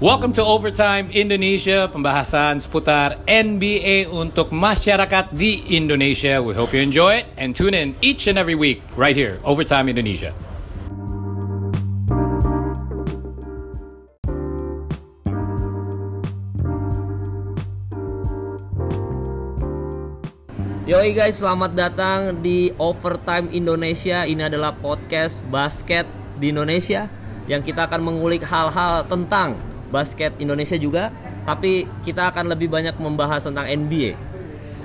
Welcome to Overtime Indonesia, pembahasan seputar NBA untuk masyarakat di Indonesia. We hope you enjoy it and tune in each and every week right here, Overtime Indonesia. Yoi guys, selamat datang di Overtime Indonesia. Ini adalah podcast basket di Indonesia yang kita akan mengulik hal-hal tentang basket Indonesia juga, tapi kita akan lebih banyak membahas tentang NBA.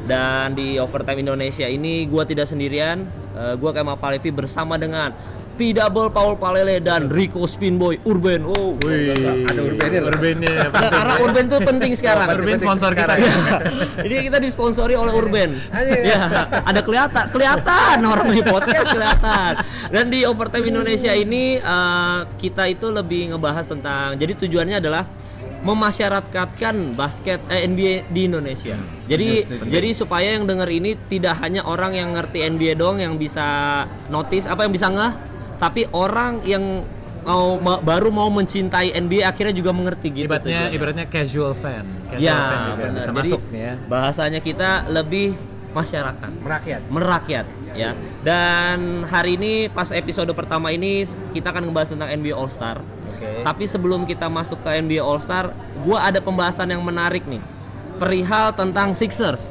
Dan di Overtime Indonesia ini gua tidak sendirian, eh, gua Kemal Palevi bersama dengan P Double Paul Palele dan Rico Spinboy Urban. Oh, ada Urbannya Urbannya. Nah, karena Urban tuh penting sekarang. Urban sponsor kita ya. Jadi kita disponsori oleh Urban. ya, ada kelihatan, kelihatan orang di podcast kelihatan. Dan di Overtime Indonesia ini eh, kita itu lebih ngebahas tentang. Jadi tujuannya adalah memasyarakatkan basket eh, NBA di Indonesia. Jadi jadi supaya yang denger ini tidak hanya orang yang ngerti NBA doang yang bisa notice apa yang bisa ngeh, tapi orang yang mau ma- baru mau mencintai NBA akhirnya juga mengerti gitu. Ibaratnya ibaratnya casual fan. Casual Ya, fan juga benar. bisa Jadi, masuk ya. Bahasanya kita lebih masyarakat, merakyat merakyat ya. Dan hari ini pas episode pertama ini kita akan ngebahas tentang NBA All Star. oke Tapi sebelum kita masuk ke NBA All Star, gua ada pembahasan yang menarik nih. Perihal tentang Sixers.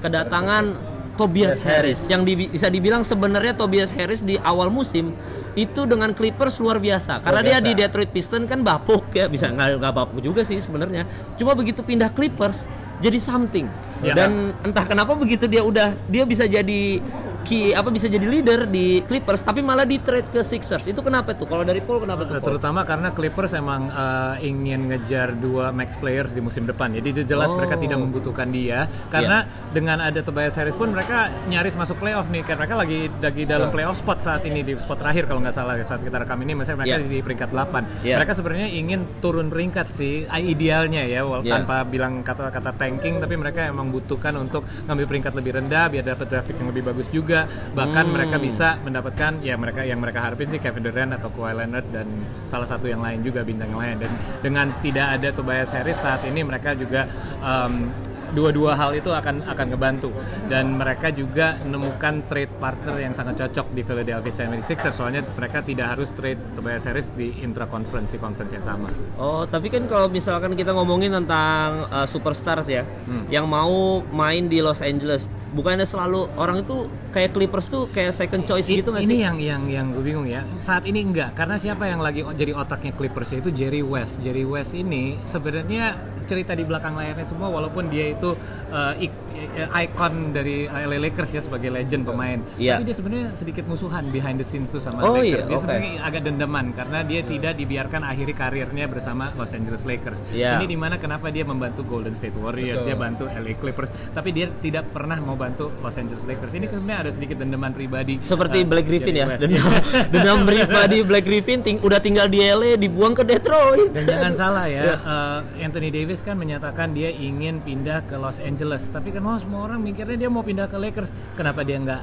Kedatangan Tobias Harris. Yang di- bisa dibilang sebenarnya Tobias Harris di awal musim itu dengan Clippers luar biasa. Karena dia biasa. di Detroit Pistons kan bapuk ya bisa nggak nggak bapuk juga sih sebenarnya. Cuma begitu pindah Clippers jadi something. Ya. dan entah kenapa begitu dia udah dia bisa jadi key apa bisa jadi leader di Clippers tapi malah di trade ke Sixers itu kenapa tuh kalau dari Paul kenapa tuh Eh, Paul? Terutama karena Clippers emang eh, ingin ngejar dua max players di musim depan. Jadi itu jelas Oh. mereka tidak membutuhkan dia karena dengan ada Tobias Harris pun mereka nyaris masuk playoff nih. Karena mereka lagi lagi dalam playoff spot saat ini di spot terakhir kalau nggak salah saat kita rekam ini misalnya mereka Yeah. di peringkat 8. Yeah. Mereka sebenarnya ingin turun peringkat sih ah, idealnya ya wal- Yeah. tanpa bilang kata-kata tanking tapi mereka emang butuhkan untuk ngambil peringkat lebih rendah biar dapat draft pick yang lebih bagus juga. Bahkan Hmm. mereka bisa mendapatkan ya mereka yang mereka harapin sih Kevin Durant atau Kawhi Leonard dan salah satu yang lain juga bintang yang lain dan dengan tidak ada Tobias Harris saat ini mereka juga um, dua-dua hal itu akan akan ngebantu dan mereka juga menemukan trade partner yang sangat cocok di Philadelphia 76ers soalnya mereka tidak harus trade Tobias Harris di intra conference di conference yang sama. Oh, tapi kan kalau misalkan kita ngomongin tentang uh, superstars ya, Hmm. yang mau main di Los Angeles, bukannya selalu orang itu kayak Clippers tuh kayak second choice I- gitu nggak ini sih? yang yang yang gue bingung ya. Saat ini enggak, karena siapa yang lagi jadi otaknya Clippers yaitu Jerry West. Jerry West ini sebenarnya cerita di belakang layarnya semua walaupun dia itu uh, ik- eh, icon dari LA Lakers ya sebagai legend pemain. Iya. Tapi dia sebenarnya sedikit musuhan behind the scenes tuh sama Oh, Lakers. iya, dia sebenarnya agak dendaman karena dia tidak dibiarkan akhiri karirnya bersama Los Angeles Lakers. Iya. Ini di mana kenapa dia membantu Golden State Warriors, Betul. dia bantu LA Clippers, tapi dia tidak pernah mau bantu Los Angeles Lakers. Ini sebenarnya ada sedikit dendaman pribadi. Seperti uh, Black Griffin ya, dendam, dendam pribadi Black Griffin ting- udah tinggal di LA dibuang ke Detroit. Dan jangan salah ya, Iya. uh, Anthony Davis kan menyatakan dia ingin pindah ke Los Angeles. Tapi kan oh, semua orang mikirnya dia mau pindah ke Lakers. Kenapa dia nggak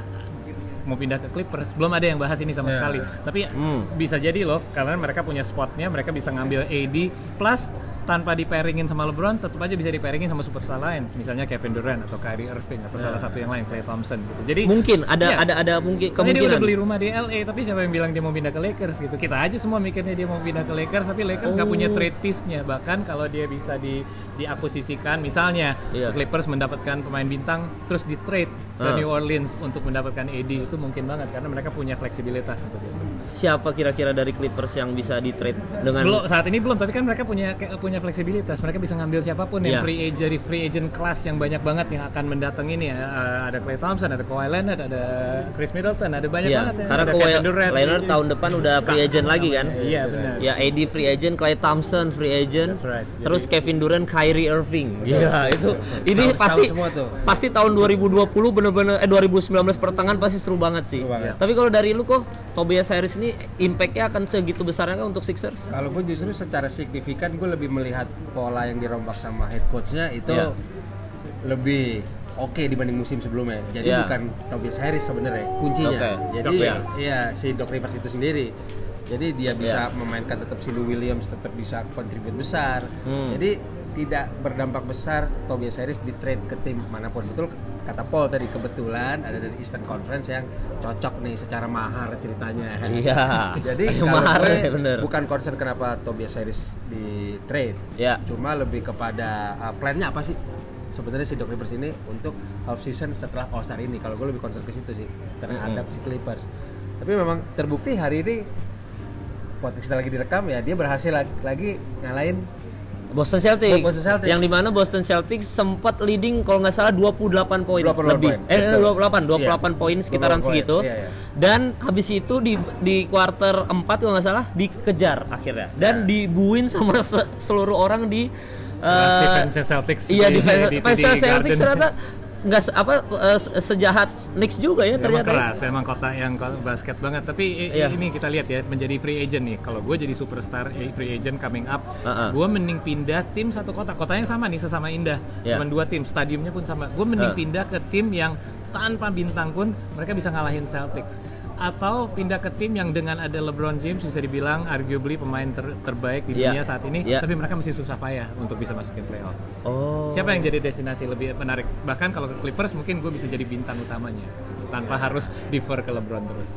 mau pindah ke Clippers? Belum ada yang bahas ini sama Ya. sekali. Tapi Hmm. bisa jadi loh, karena mereka punya spotnya, mereka bisa ngambil AD plus tanpa di pairingin sama LeBron, tetap aja bisa di pairingin sama superstar lain, misalnya Kevin Durant atau Kyrie Irving atau salah satu yang lain, Klay Thompson gitu. Jadi Mungkin ada Yes. ada ada mungkin Soalnya dia kemungkinan. udah beli rumah di LA, tapi siapa yang bilang dia mau pindah ke Lakers gitu? Kita aja semua mikirnya dia mau pindah ke Lakers, tapi Lakers nggak Oh. punya trade piece-nya. Bahkan kalau dia bisa di diakuisisikan, misalnya Iya. Clippers mendapatkan pemain bintang, terus di trade ke Ah. New Orleans untuk mendapatkan AD itu mungkin banget karena mereka punya fleksibilitas untuk itu. Siapa kira-kira dari Clippers yang bisa di trade dengan Belum saat ini belum, tapi kan mereka punya punya fleksibilitas. Mereka bisa ngambil siapa pun yang Iya. free agent dari free agent kelas yang banyak banget yang akan mendatang ini ya. Uh, ada Klay Thompson, ada Kawhi Leonard, ada Chris Middleton, ada banyak Iya, banget ya. karena Kawhi. Leonard tahun depan udah free agent lagi kan? Iya benar. Ya AD free agent, Clay Thompson free agent, That's right. Jadi- terus Kevin Durant, Kyrie Irving. Iya itu ini pasti tahu semua tuh. pasti tahun 2020 bener-bener eh 2019 pertengahan pasti seru banget sih. Seru banget. Tapi kalau dari lu kok Tobias Harris ini impactnya akan segitu besarnya kan untuk Sixers? Kalau gue justru secara signifikan gue lebih melihat pola yang dirombak sama head coachnya itu Iya. lebih oke dibanding musim sebelumnya. Jadi Iya. bukan Tobias Harris sebenarnya kuncinya. Oke, Jadi iya si Doc Rivers itu sendiri. Jadi dia bisa Iya. memainkan tetap si Lou Williams tetap bisa kontribut besar. Hmm. Jadi tidak berdampak besar Tobias Harris di trade ke tim mana pun. Betul kata Paul tadi kebetulan ada dari Eastern Conference yang cocok nih secara mahar ceritanya. Iya. Jadi kalau mahar gue ya, bener. bukan concern kenapa Tobias Harris di trade. Ya. Cuma lebih kepada uh, plannya apa sih? Sebenarnya si Doc Rivers ini untuk off season setelah All Star ini. Kalau gue lebih concern ke situ sih terhadap si Clippers. Tapi memang terbukti hari ini podcast kita lagi direkam ya dia berhasil lagi, lagi ngalahin Boston Celtics. Boston Celtics. Yang di mana Boston Celtics sempat leading kalau nggak salah 28 poin 28 lebih. poin. Eh Betul. 28, 28 Iya. poin sekitaran 28 poin. segitu. Iya, iya. Dan habis itu di di quarter 4 kalau nggak salah dikejar akhirnya dan Iya. dibuin sama se- seluruh orang di Pasti eh, fansnya Celtics Iya di, di- fans di- di fansnya Celtics ternyata nggak se- apa eh, se- sejahat Knicks juga ya Emang ternyata. keras, emang kota yang basket banget. Tapi Iya. ini kita lihat ya menjadi free agent nih. Kalau gue jadi superstar eh, free agent coming up, Uh-uh. gue mending pindah tim satu kota. Kotanya sama nih, sesama Indah. Iya. Cuman dua tim, stadiumnya pun sama. Gue mending Uh. pindah ke tim yang tanpa bintang pun mereka bisa ngalahin Celtics. Atau pindah ke tim yang dengan ada LeBron James bisa dibilang arguably pemain ter- terbaik di Iya. dunia saat ini, Iya. tapi mereka masih susah payah untuk bisa masukin playoff. Oh. Siapa yang jadi destinasi lebih menarik? Bahkan kalau ke Clippers mungkin gue bisa jadi bintang utamanya tanpa harus defer ke LeBron terus.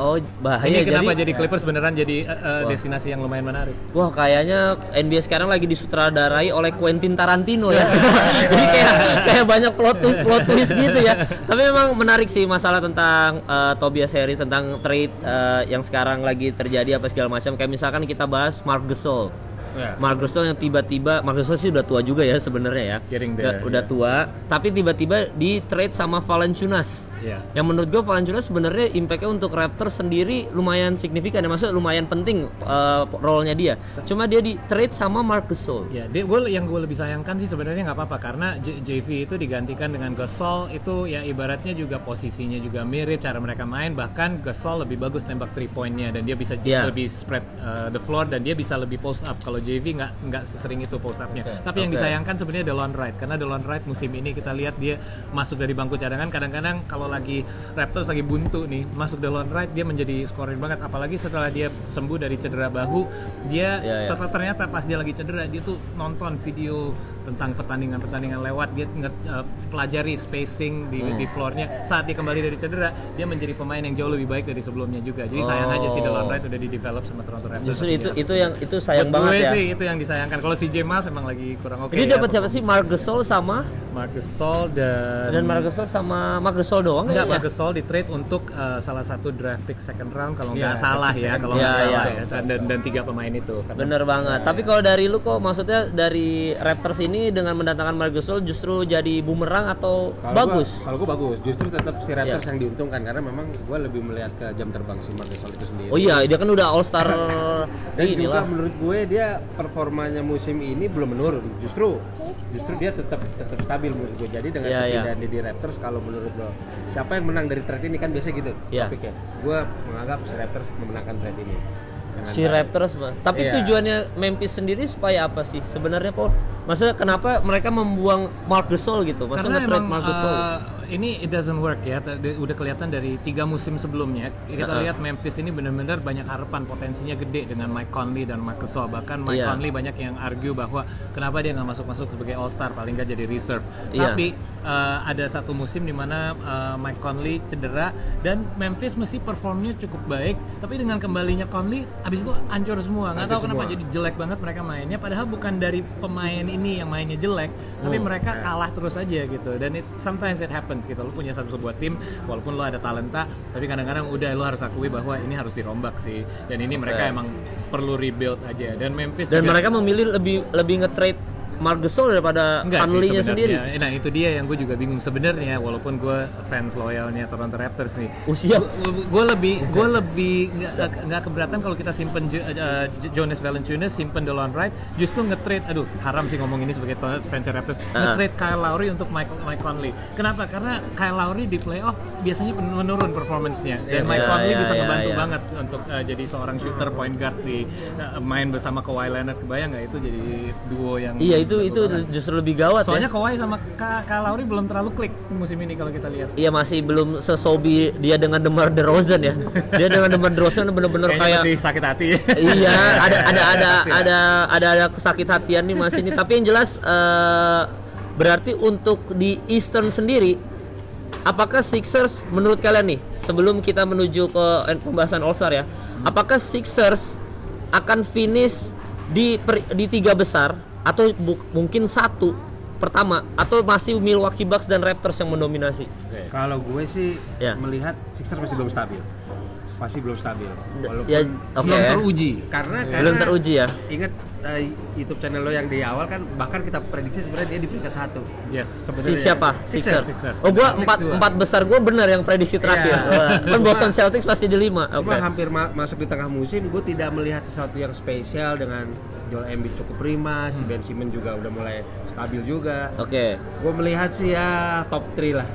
Oh, bahaya Ini kenapa jadi jadi Clippers beneran jadi uh, Wah. destinasi yang lumayan menarik? Wah kayaknya NBA sekarang lagi disutradarai oleh Quentin Tarantino ya. Jadi kayak kayak banyak plot twist plot twist gitu ya. Tapi memang menarik sih masalah tentang uh, Tobias Harris tentang trade uh, yang sekarang lagi terjadi apa segala macam. Kayak misalkan kita bahas Mark Gasol. Ya. Mark Gasol yang tiba-tiba Mark Gasol sih udah tua juga ya sebenarnya ya. Getting Udah, there, udah tua, tapi tiba-tiba di trade sama Valanciunas. Iya. Yang menurut gue Valanciunas sebenarnya impactnya untuk Raptors sendiri lumayan signifikan ya, maksudnya lumayan penting uh, role-nya dia. Cuma dia di trade sama Marc Gasol. Ya, dia gue yang gue lebih sayangkan sih sebenarnya nggak apa-apa karena J- JV itu digantikan dengan Gasol itu ya ibaratnya juga posisinya juga mirip cara mereka main bahkan Gasol lebih bagus tembak three pointnya dan dia bisa Iya. lebih spread uh, the floor dan dia bisa lebih post up kalau JV nggak nggak sesering itu post upnya. Tapi yang Oke. disayangkan sebenarnya Delon Wright karena Delon Wright musim ini kita lihat dia masuk dari bangku cadangan kadang-kadang kalau lagi Raptors lagi buntu nih masuk Delon Wright dia menjadi scoring banget apalagi setelah dia sembuh dari cedera bahu dia Iya, iya. setelah ternyata pas dia lagi cedera dia tuh nonton video tentang pertandingan-pertandingan lewat dia nge- uh, pelajari spacing di, Hmm. di floornya saat dia kembali dari cedera dia menjadi pemain yang jauh lebih baik dari sebelumnya juga jadi sayang Oh. aja sih Delon Wright udah di develop sama Toronto Raptors Justru itu ya, itu yang itu sayang buat gue banget ya. sih itu yang disayangkan kalau si Jamal emang lagi kurang oke Ini ya, dapat siapa sih Marc Gasol sama Marcus Gasol dan dan Marc Gasol sama Marc Gasol doang Enggak, ya? Marc Gasol di trade untuk uh, salah satu draft pick second round kalau Iya, nggak salah pick ya, kalau nggak Iya, salah iya. ya. Dan, dan dan tiga pemain itu. Karena- Bener banget. Tapi kalau dari lu kok maksudnya dari Raptors ini dengan mendatangkan Marc Gasol justru jadi bumerang atau Kalau bagus? Gua, kalau gue bagus, justru tetap si Raptors Iya. yang diuntungkan karena memang gue lebih melihat ke jam terbang si Marc Gasol itu sendiri. Oh iya, dia kan udah All Star Dan juga inilah. menurut gue dia performanya musim ini belum menurun. Justru justru dia tetap tetap stabil menurut gue. Jadi dengan Iya, iya. kepindahan dia di Raptors kalau menurut lo siapa yang menang dari trade ini kan biasa gitu Iya. topiknya. Gue menganggap si Raptors memenangkan trade ini. Si baik. Raptors mah. Tapi Iya. tujuannya Memphis sendiri supaya apa sih sebenarnya Paul? Maksudnya kenapa mereka membuang Marc Gasol gitu? Maksudnya karena emang Marc Gasol. uh, ini it doesn't work ya. Tadi udah kelihatan dari tiga musim sebelumnya. Kita Uh-uh. lihat Memphis ini benar-benar banyak harapan. Potensinya gede dengan Mike Conley dan Marc Gasol. Bahkan Mike Iya. Conley banyak yang argue bahwa kenapa dia nggak masuk-masuk sebagai All Star paling nggak jadi reserve. Iya. tapi uh, ada satu musim di mana uh, Mike Conley cedera dan Memphis mesti performnya cukup baik. Tapi dengan kembalinya Conley abis itu hancur semua. Nggak tahu kenapa jadi jelek banget mereka mainnya. Padahal bukan dari pemain ini yang mainnya jelek tapi Hmm. mereka kalah terus aja gitu. Dan it, sometimes it happens gitu. Lo punya satu sebuah tim walaupun lo ada talenta tapi kadang-kadang udah lo harus akui bahwa ini harus dirombak sih. Dan ini mereka Oke. emang perlu rebuild aja. Dan Memphis Dan juga- mereka memilih lebih lebih nge-trade Marc Gasol daripada Conley-nya sendiri. Nah itu dia yang gue juga bingung sebenarnya walaupun gue fans loyalnya Toronto Raptors nih. Usia. Gue lebih gue lebih nggak keberatan kalau kita simpen uh, Jonas Valanciunas, simpen Delon Wright, justru nge-trade. Aduh haram sih ngomong ini sebagai fans Raptors. Ah. Nge-trade Kyle Lowry untuk Mike Mike Conley. Kenapa? Karena Kyle Lowry di playoff biasanya menurun performancenya dan Iya, Mike Conley iya, bisa iya, ngebantu iya. banget untuk uh, jadi seorang shooter point guard di uh, main bersama Kawhi Leonard. Kebayang nggak itu jadi duo yang Iya itu itu itu justru lebih gawat Soalnya ya. Kawhi sama Kak Ka Lauri belum terlalu klik musim ini kalau kita lihat. Iya masih belum sesobi dia dengan DeMar DeRozan ya. Dia dengan DeMar DeRozan bener-bener Kayaknya kayak masih sakit hati. iya ada ada ada ya. ada ada ada kesakit hatian nih masih ini tapi yang jelas eh, berarti untuk di Eastern sendiri apakah Sixers menurut kalian nih sebelum kita menuju ke pembahasan All Star ya apakah Sixers akan finish di per- di tiga besar atau bu- mungkin satu pertama atau masih Milwaukee Bucks dan Raptors yang mendominasi Kalau gue sih Ya. melihat Sixers masih belum stabil. Masih belum stabil. Walaupun ya oke belum teruji. karena belum karena teruji ya Ingat eh, YouTube channel lo yang di awal kan bahkan kita prediksi sebenarnya dia di peringkat satu. Yes, Si sebenarnya. siapa? Sixers. Sixers. Sixers. Oh, gua empat empat besar gua benar yang prediksi terakhir. Iya. Wah, Kan Boston Celtics pasti di lima. Oke. Cuma hampir ma- masuk di tengah musim, gue tidak melihat sesuatu yang spesial dengan Joel Embiid cukup prima, si Ben Simmons juga udah mulai stabil juga. Oke. Gue melihat sih ya top 3 lah.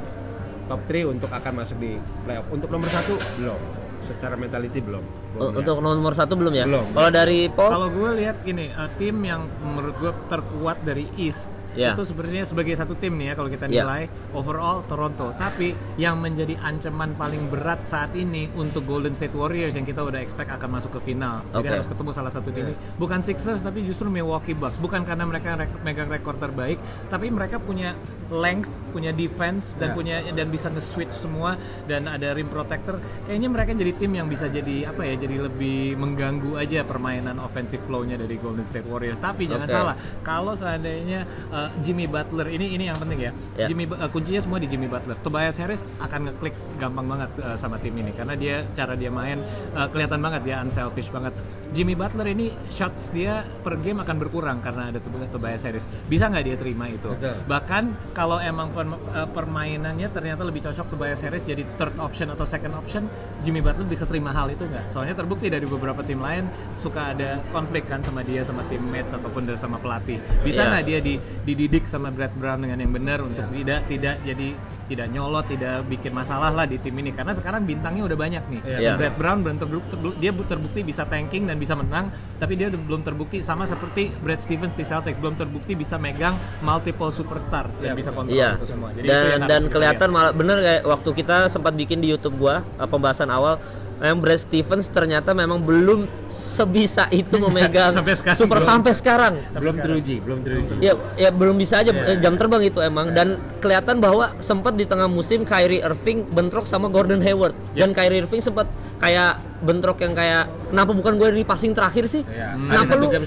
Top 3 untuk akan masuk di playoff. Untuk nomor satu belum. Secara mentality belum. Melihat. Untuk nomor satu belum ya? Belum. Kalau dari Paul? Kalau gue lihat gini, eh, tim yang menurut gue terkuat dari East Ya. itu sebenarnya sebagai satu tim nih ya kalau kita Ya. nilai overall Toronto. Tapi yang menjadi ancaman paling berat saat ini untuk Golden State Warriors yang kita udah expect akan masuk ke final. Oke. Jadi harus ketemu salah satu tim ini. Bukan Sixers tapi justru Milwaukee Bucks. Bukan karena mereka rek- megang rekor terbaik, tapi mereka punya length, punya defense dan Ya. punya dan bisa nge-switch semua dan ada rim protector. Kayaknya mereka jadi tim yang bisa jadi apa ya? Jadi lebih mengganggu aja permainan offensive flow-nya dari Golden State Warriors. Tapi jangan Oke. salah, kalau seandainya uh, Jimmy Butler ini ini yang penting ya. Ya. Jimmy uh, kuncinya semua di Jimmy Butler. Tobias Harris akan ngeklik gampang banget uh, sama tim ini karena dia cara dia main uh, kelihatan banget dia unselfish banget. Jimmy Butler ini shots dia per game akan berkurang karena ada Tob- Tobias Harris. Bisa nggak dia terima itu? Betul. Bahkan kalau emang uh, permainannya ternyata lebih cocok Tobias Harris jadi third option atau second option, Jimmy Butler bisa terima hal itu nggak? Soalnya terbukti dari beberapa tim lain suka ada konflik kan sama dia sama teammates ataupun sama pelatih. Bisa Iya. nggak dia di- dididik sama Brad Brown dengan yang benar untuk tidak tidak jadi tidak nyolot, tidak bikin masalah lah di tim ini karena sekarang bintangnya udah banyak nih. Iya. Brad Brown belum terbukti, dia bu- terbukti bisa tanking dan bisa menang, tapi dia belum terbukti sama seperti Brad Stevens di Celtic belum terbukti bisa megang multiple superstar dan Iya, bisa kontrol Iya. itu semua. Jadi itu Dan harus dan kelihatan lihat. malah bener kayak waktu kita sempat bikin di YouTube gua uh, pembahasan awal yang Brad Stevens ternyata memang belum sebisa itu memegang Sampai sekarang super belum. sampai sekarang. belum teruji, belum teruji. Ya, ya belum bisa aja Iya. eh, jam terbang itu emang dan kelihatan bahwa sempat di tengah musim Kyrie Irving bentrok sama Gordon Hayward Iya. dan Kyrie Irving sempat kayak bentrok yang kayak kenapa bukan gue di passing terakhir sih? Iya. Hmm. Kenapa Ada lu ya.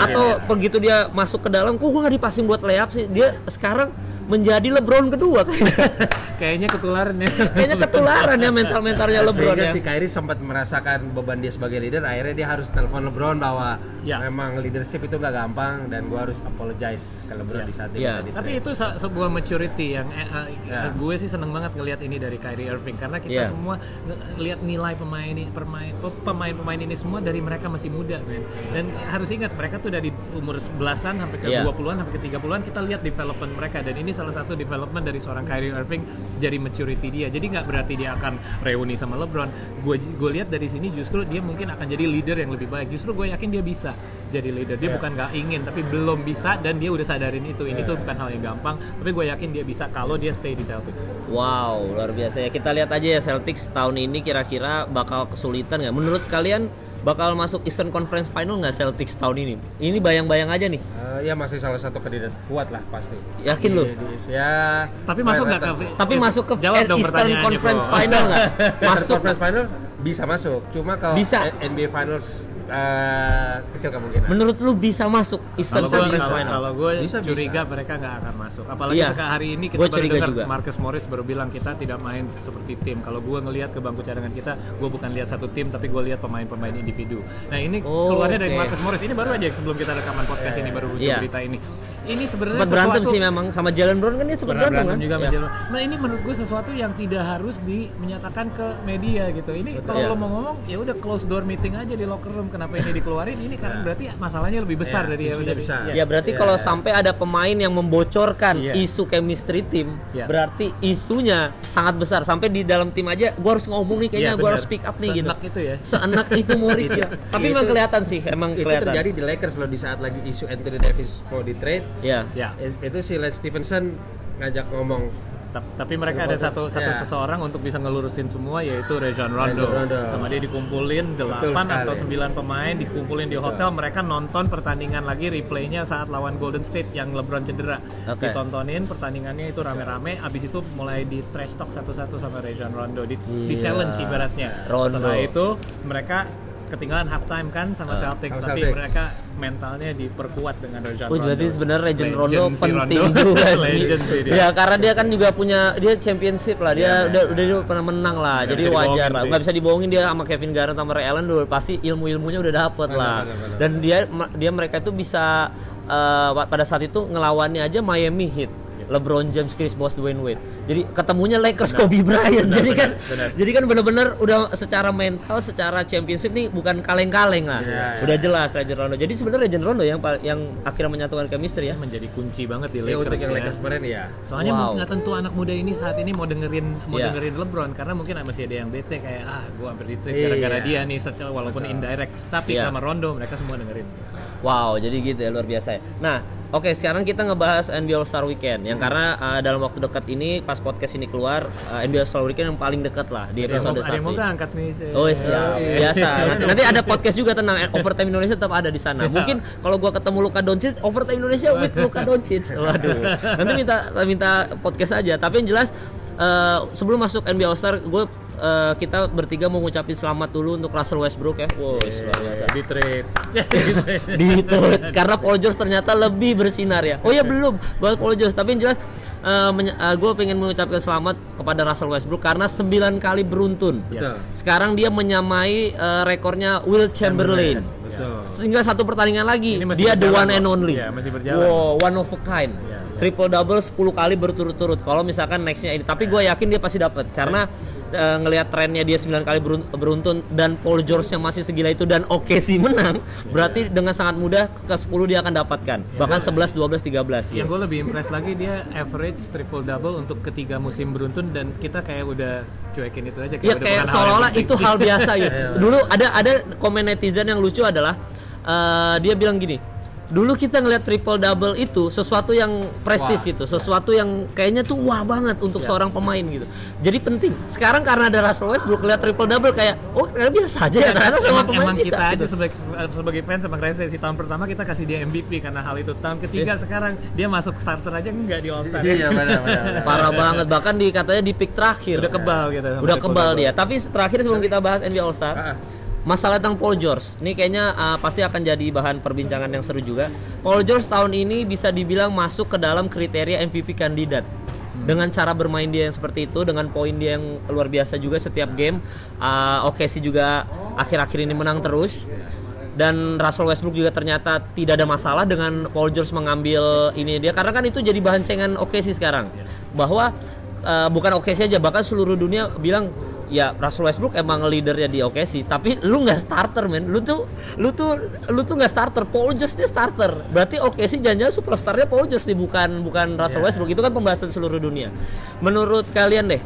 atau Iya. begitu dia masuk ke dalam kok gue nggak di passing buat layup sih? Dia sekarang menjadi LeBron kedua kayaknya. ketularan ya. Kayaknya ketularan ya mental-mentalnya LeBron Sehingga ya. si Kyrie sempat merasakan beban dia sebagai leader, akhirnya dia harus telepon LeBron bahwa Ya. memang leadership itu nggak gampang dan gua harus apologize ke LeBron Ya. di saat Ya. Tapi itu se- sebuah maturity yang eh, eh, Ya. gue sih seneng banget ngelihat ini dari Kyrie Irving karena kita Ya. semua lihat nilai pemain ini permain pe- pemain-pemain ini semua dari mereka masih muda men. Dan harus ingat mereka tuh dari umur 11-an sampai ke Ya. 20-an sampai ke 30-an kita lihat development mereka dan ini salah satu development dari seorang Kyrie Irving dari maturity dia. Jadi nggak berarti dia akan reuni sama LeBron. Gue gue lihat dari sini justru dia mungkin akan jadi leader yang lebih baik. Justru gue yakin dia bisa jadi leader. Dia Ya. bukan nggak ingin tapi belum bisa dan dia udah sadarin itu. Ini tuh bukan hal yang gampang, tapi gue yakin dia bisa kalau dia stay di Celtics. Wow, luar biasa ya. Kita lihat aja ya Celtics tahun ini kira-kira bakal kesulitan nggak? Menurut kalian bakal masuk Eastern Conference Final nggak Celtics tahun ini? Ini bayang-bayang aja nih. Eh, ya masih salah satu kandidat kuat lah pasti. Yakin lu? ya. Tapi masuk nggak ke Tapi Yes. masuk ke Jawab dong Eastern Conference. Final nggak? Masuk. Conference Finals bisa masuk. Cuma kalau Bisa. NBA Finals eh, kecil kemungkinan. Menurut lu bisa masuk Eastern Kalau gue Conference kalau, Final? kalau gue Bisa, bisa. curiga mereka nggak akan masuk. Apalagi Iya. sekarang hari ini kita Gue baru dengar juga. Marcus Morris baru bilang kita tidak main seperti tim. Kalau gue ngelihat ke bangku cadangan kita, gue bukan lihat satu tim tapi gue lihat pemain-pemain individu. Nah ini Oh, keluarnya dari oke. Marcus Morris ini baru aja sebelum kita rekaman podcast ini baru lucu Iya. berita ini. Ini sebenarnya Sempat berantem sesuatu- sih memang sama Jalen Brown kan dia sempat berantem, berantem kan? juga sama Ya. Nah ini menurut gue sesuatu yang tidak harus di menyatakan ke media gitu. Ini kalau Iya. lo mau ngomong ya udah close door meeting aja di locker room. Kenapa kenapa ini dikeluarin ini karena berarti masalahnya lebih besar Iya, dari isunya dari- besar. iya. Ya berarti Iya, kalau iya. sampai ada pemain yang membocorkan Iya. isu chemistry tim, Iya. berarti isunya sangat besar. Sampai di dalam tim aja, gua harus ngomong nih, kayaknya Iya, gua benar. harus speak up nih gitu. Seenak itu ya Seenak itu Morris ya. Tapi Itu- memang kelihatan sih, emang itu kelihatan. terjadi di Lakers loh di saat lagi isu Anthony Davis mau di trade Ya. ya itu si Lance Stevenson ngajak ngomong tapi mereka ada satu satu Ya. seseorang untuk bisa ngelurusin semua yaitu Rajon Rondo. Rondo. Sama dia dikumpulin 8 sekali. atau 9 pemain dikumpulin di hotel, mereka nonton pertandingan lagi replaynya saat lawan Golden State yang LeBron cedera. Oke. Ditontonin pertandingannya itu rame-rame, abis itu mulai di trash talk satu-satu sama Rajon Rondo, di, di Iya. challenge ibaratnya. Rondo. Setelah itu mereka ketinggalan halftime kan sama Ah. Celtics, Sama tapi Celtics. mereka mentalnya diperkuat dengan Rajon Oh, Rondo. berarti sebenarnya Legend Legend Rondo si penting Rondo. juga sih. Legend sih dia. Ya, karena dia kan juga punya dia championship lah. Dia Iya, udah udah dia pernah menang lah. Nggak jadi bisa wajar lah. sih. Nggak bisa dibohongin dia sama Kevin Garnett sama Ray Allen dulu pasti ilmu-ilmunya udah dapet Benar, lah. Dan dia dia mereka itu bisa eh, pada saat itu ngelawannya aja Miami Heat. LeBron James, Chris Bosh, Dwayne Wade. Jadi ketemunya Lakers, Kobe Bryant. Benar, jadi kan, benar, benar. jadi kan bener-bener udah secara mental, secara championship nih bukan kaleng-kaleng lah. Iya, iya. Udah jelas Legend Rondo. Jadi sebenarnya Legend Rondo yang yang akhirnya menyatukan chemistry ya. menjadi kunci banget di ya Lakers untuk yang ya. Lakers kemarin ya Soalnya Wow. nggak tentu anak muda ini saat ini mau dengerin mau Iya. dengerin LeBron karena mungkin masih ada yang bete kayak ah gua hampir di trade Iya. gara-gara dia nih secara walaupun indirect tapi Iya. sama Rondo mereka semua dengerin. Wow, jadi gitu ya luar biasa ya. Nah, oke sekarang kita ngebahas NBA All Star Weekend yang karena uh, dalam waktu dekat ini pas podcast ini keluar uh, NBA All Star Weekend yang paling dekat lah di episode mau, ada yang mau satu. angkat nih. saya- Oh siap, Iya. biasa. Nanti, nanti ada podcast juga tentang overtime Indonesia tetap ada di sana. Siap. Mungkin kalau gua ketemu Luka Doncic, overtime Indonesia with Luka Doncic. Waduh. Nanti minta minta podcast aja. Tapi yang jelas eh, sebelum masuk NBA All Star, gue eh, kita bertiga mau ngucapin selamat dulu untuk Russell Westbrook ya. Wow, biasa. di trade. di tweet karena Paul George ternyata lebih bersinar ya. Oh ya belum buat Paul George tapi yang jelas gue pengen mengucapkan selamat kepada Russell Westbrook karena 9 kali beruntun. betul Sekarang dia menyamai eh, rekornya Will Chamberlain. betul Tinggal satu pertandingan lagi, dia the one and only. Iya, masih berjalan. Wow, one of a kind. Iya, iya. Triple double 10 kali berturut-turut. Kalau misalkan nextnya ini, tapi gue yakin dia pasti dapat karena eh, ngelihat trennya dia 9 kali berun- beruntun dan Paul George yang masih segila itu dan oke sih menang, berarti dengan sangat mudah ke 10 dia akan dapatkan. Bahkan 11, 12, 13. Yang gue lebih impress lagi dia average triple double untuk ketiga musim beruntun dan kita kayak udah cuekin itu aja Ya udah kayak hal yang seolah-olah itu hal biasa ya. Dulu ada ada komen netizen yang lucu adalah eh, dia bilang gini. Dulu kita ngeliat triple double itu sesuatu yang prestis Wah, gitu, sesuatu yang kayaknya tuh wah banget untuk seorang pemain gitu. Jadi penting. Sekarang karena ada Russell Westbrook lihat triple double kayak oh kayak biasa aja ya ternyata sama emang, pemain emang bisa. kita aja gitu. sebagai sebagai fans sama Reza sih tahun pertama kita kasih dia MVP karena hal itu tahun Iya. ketiga sekarang dia masuk starter aja enggak di All Star iya benar benar Parah banget bahkan di katanya di pick terakhir. udah kebal gitu sama Udah triple kebal double. dia. Tapi terakhir sebelum kita bahas NBA All Star, Ah. Masalah tentang Paul George. Ini kayaknya uh, pasti akan jadi bahan perbincangan yang seru juga. Paul George tahun ini bisa dibilang masuk ke dalam kriteria MVP kandidat. Dengan cara bermain dia yang seperti itu, dengan poin dia yang luar biasa juga setiap game. Uh, Oke sih juga akhir-akhir ini menang terus. Dan Russell Westbrook juga ternyata tidak ada masalah dengan Paul George mengambil ini dia karena kan itu jadi bahan cengan oke sih sekarang. Bahwa uh, bukan oke aja bahkan seluruh dunia bilang ya Russell Westbrook emang leadernya di OKC tapi lu nggak starter men. Lu tuh lu tuh lu tuh nggak starter. Paul George dia starter. Berarti OKC jangan superstarnya Paul George nih bukan bukan Russell Yeah. Westbrook. Itu kan pembahasan seluruh dunia. Menurut kalian deh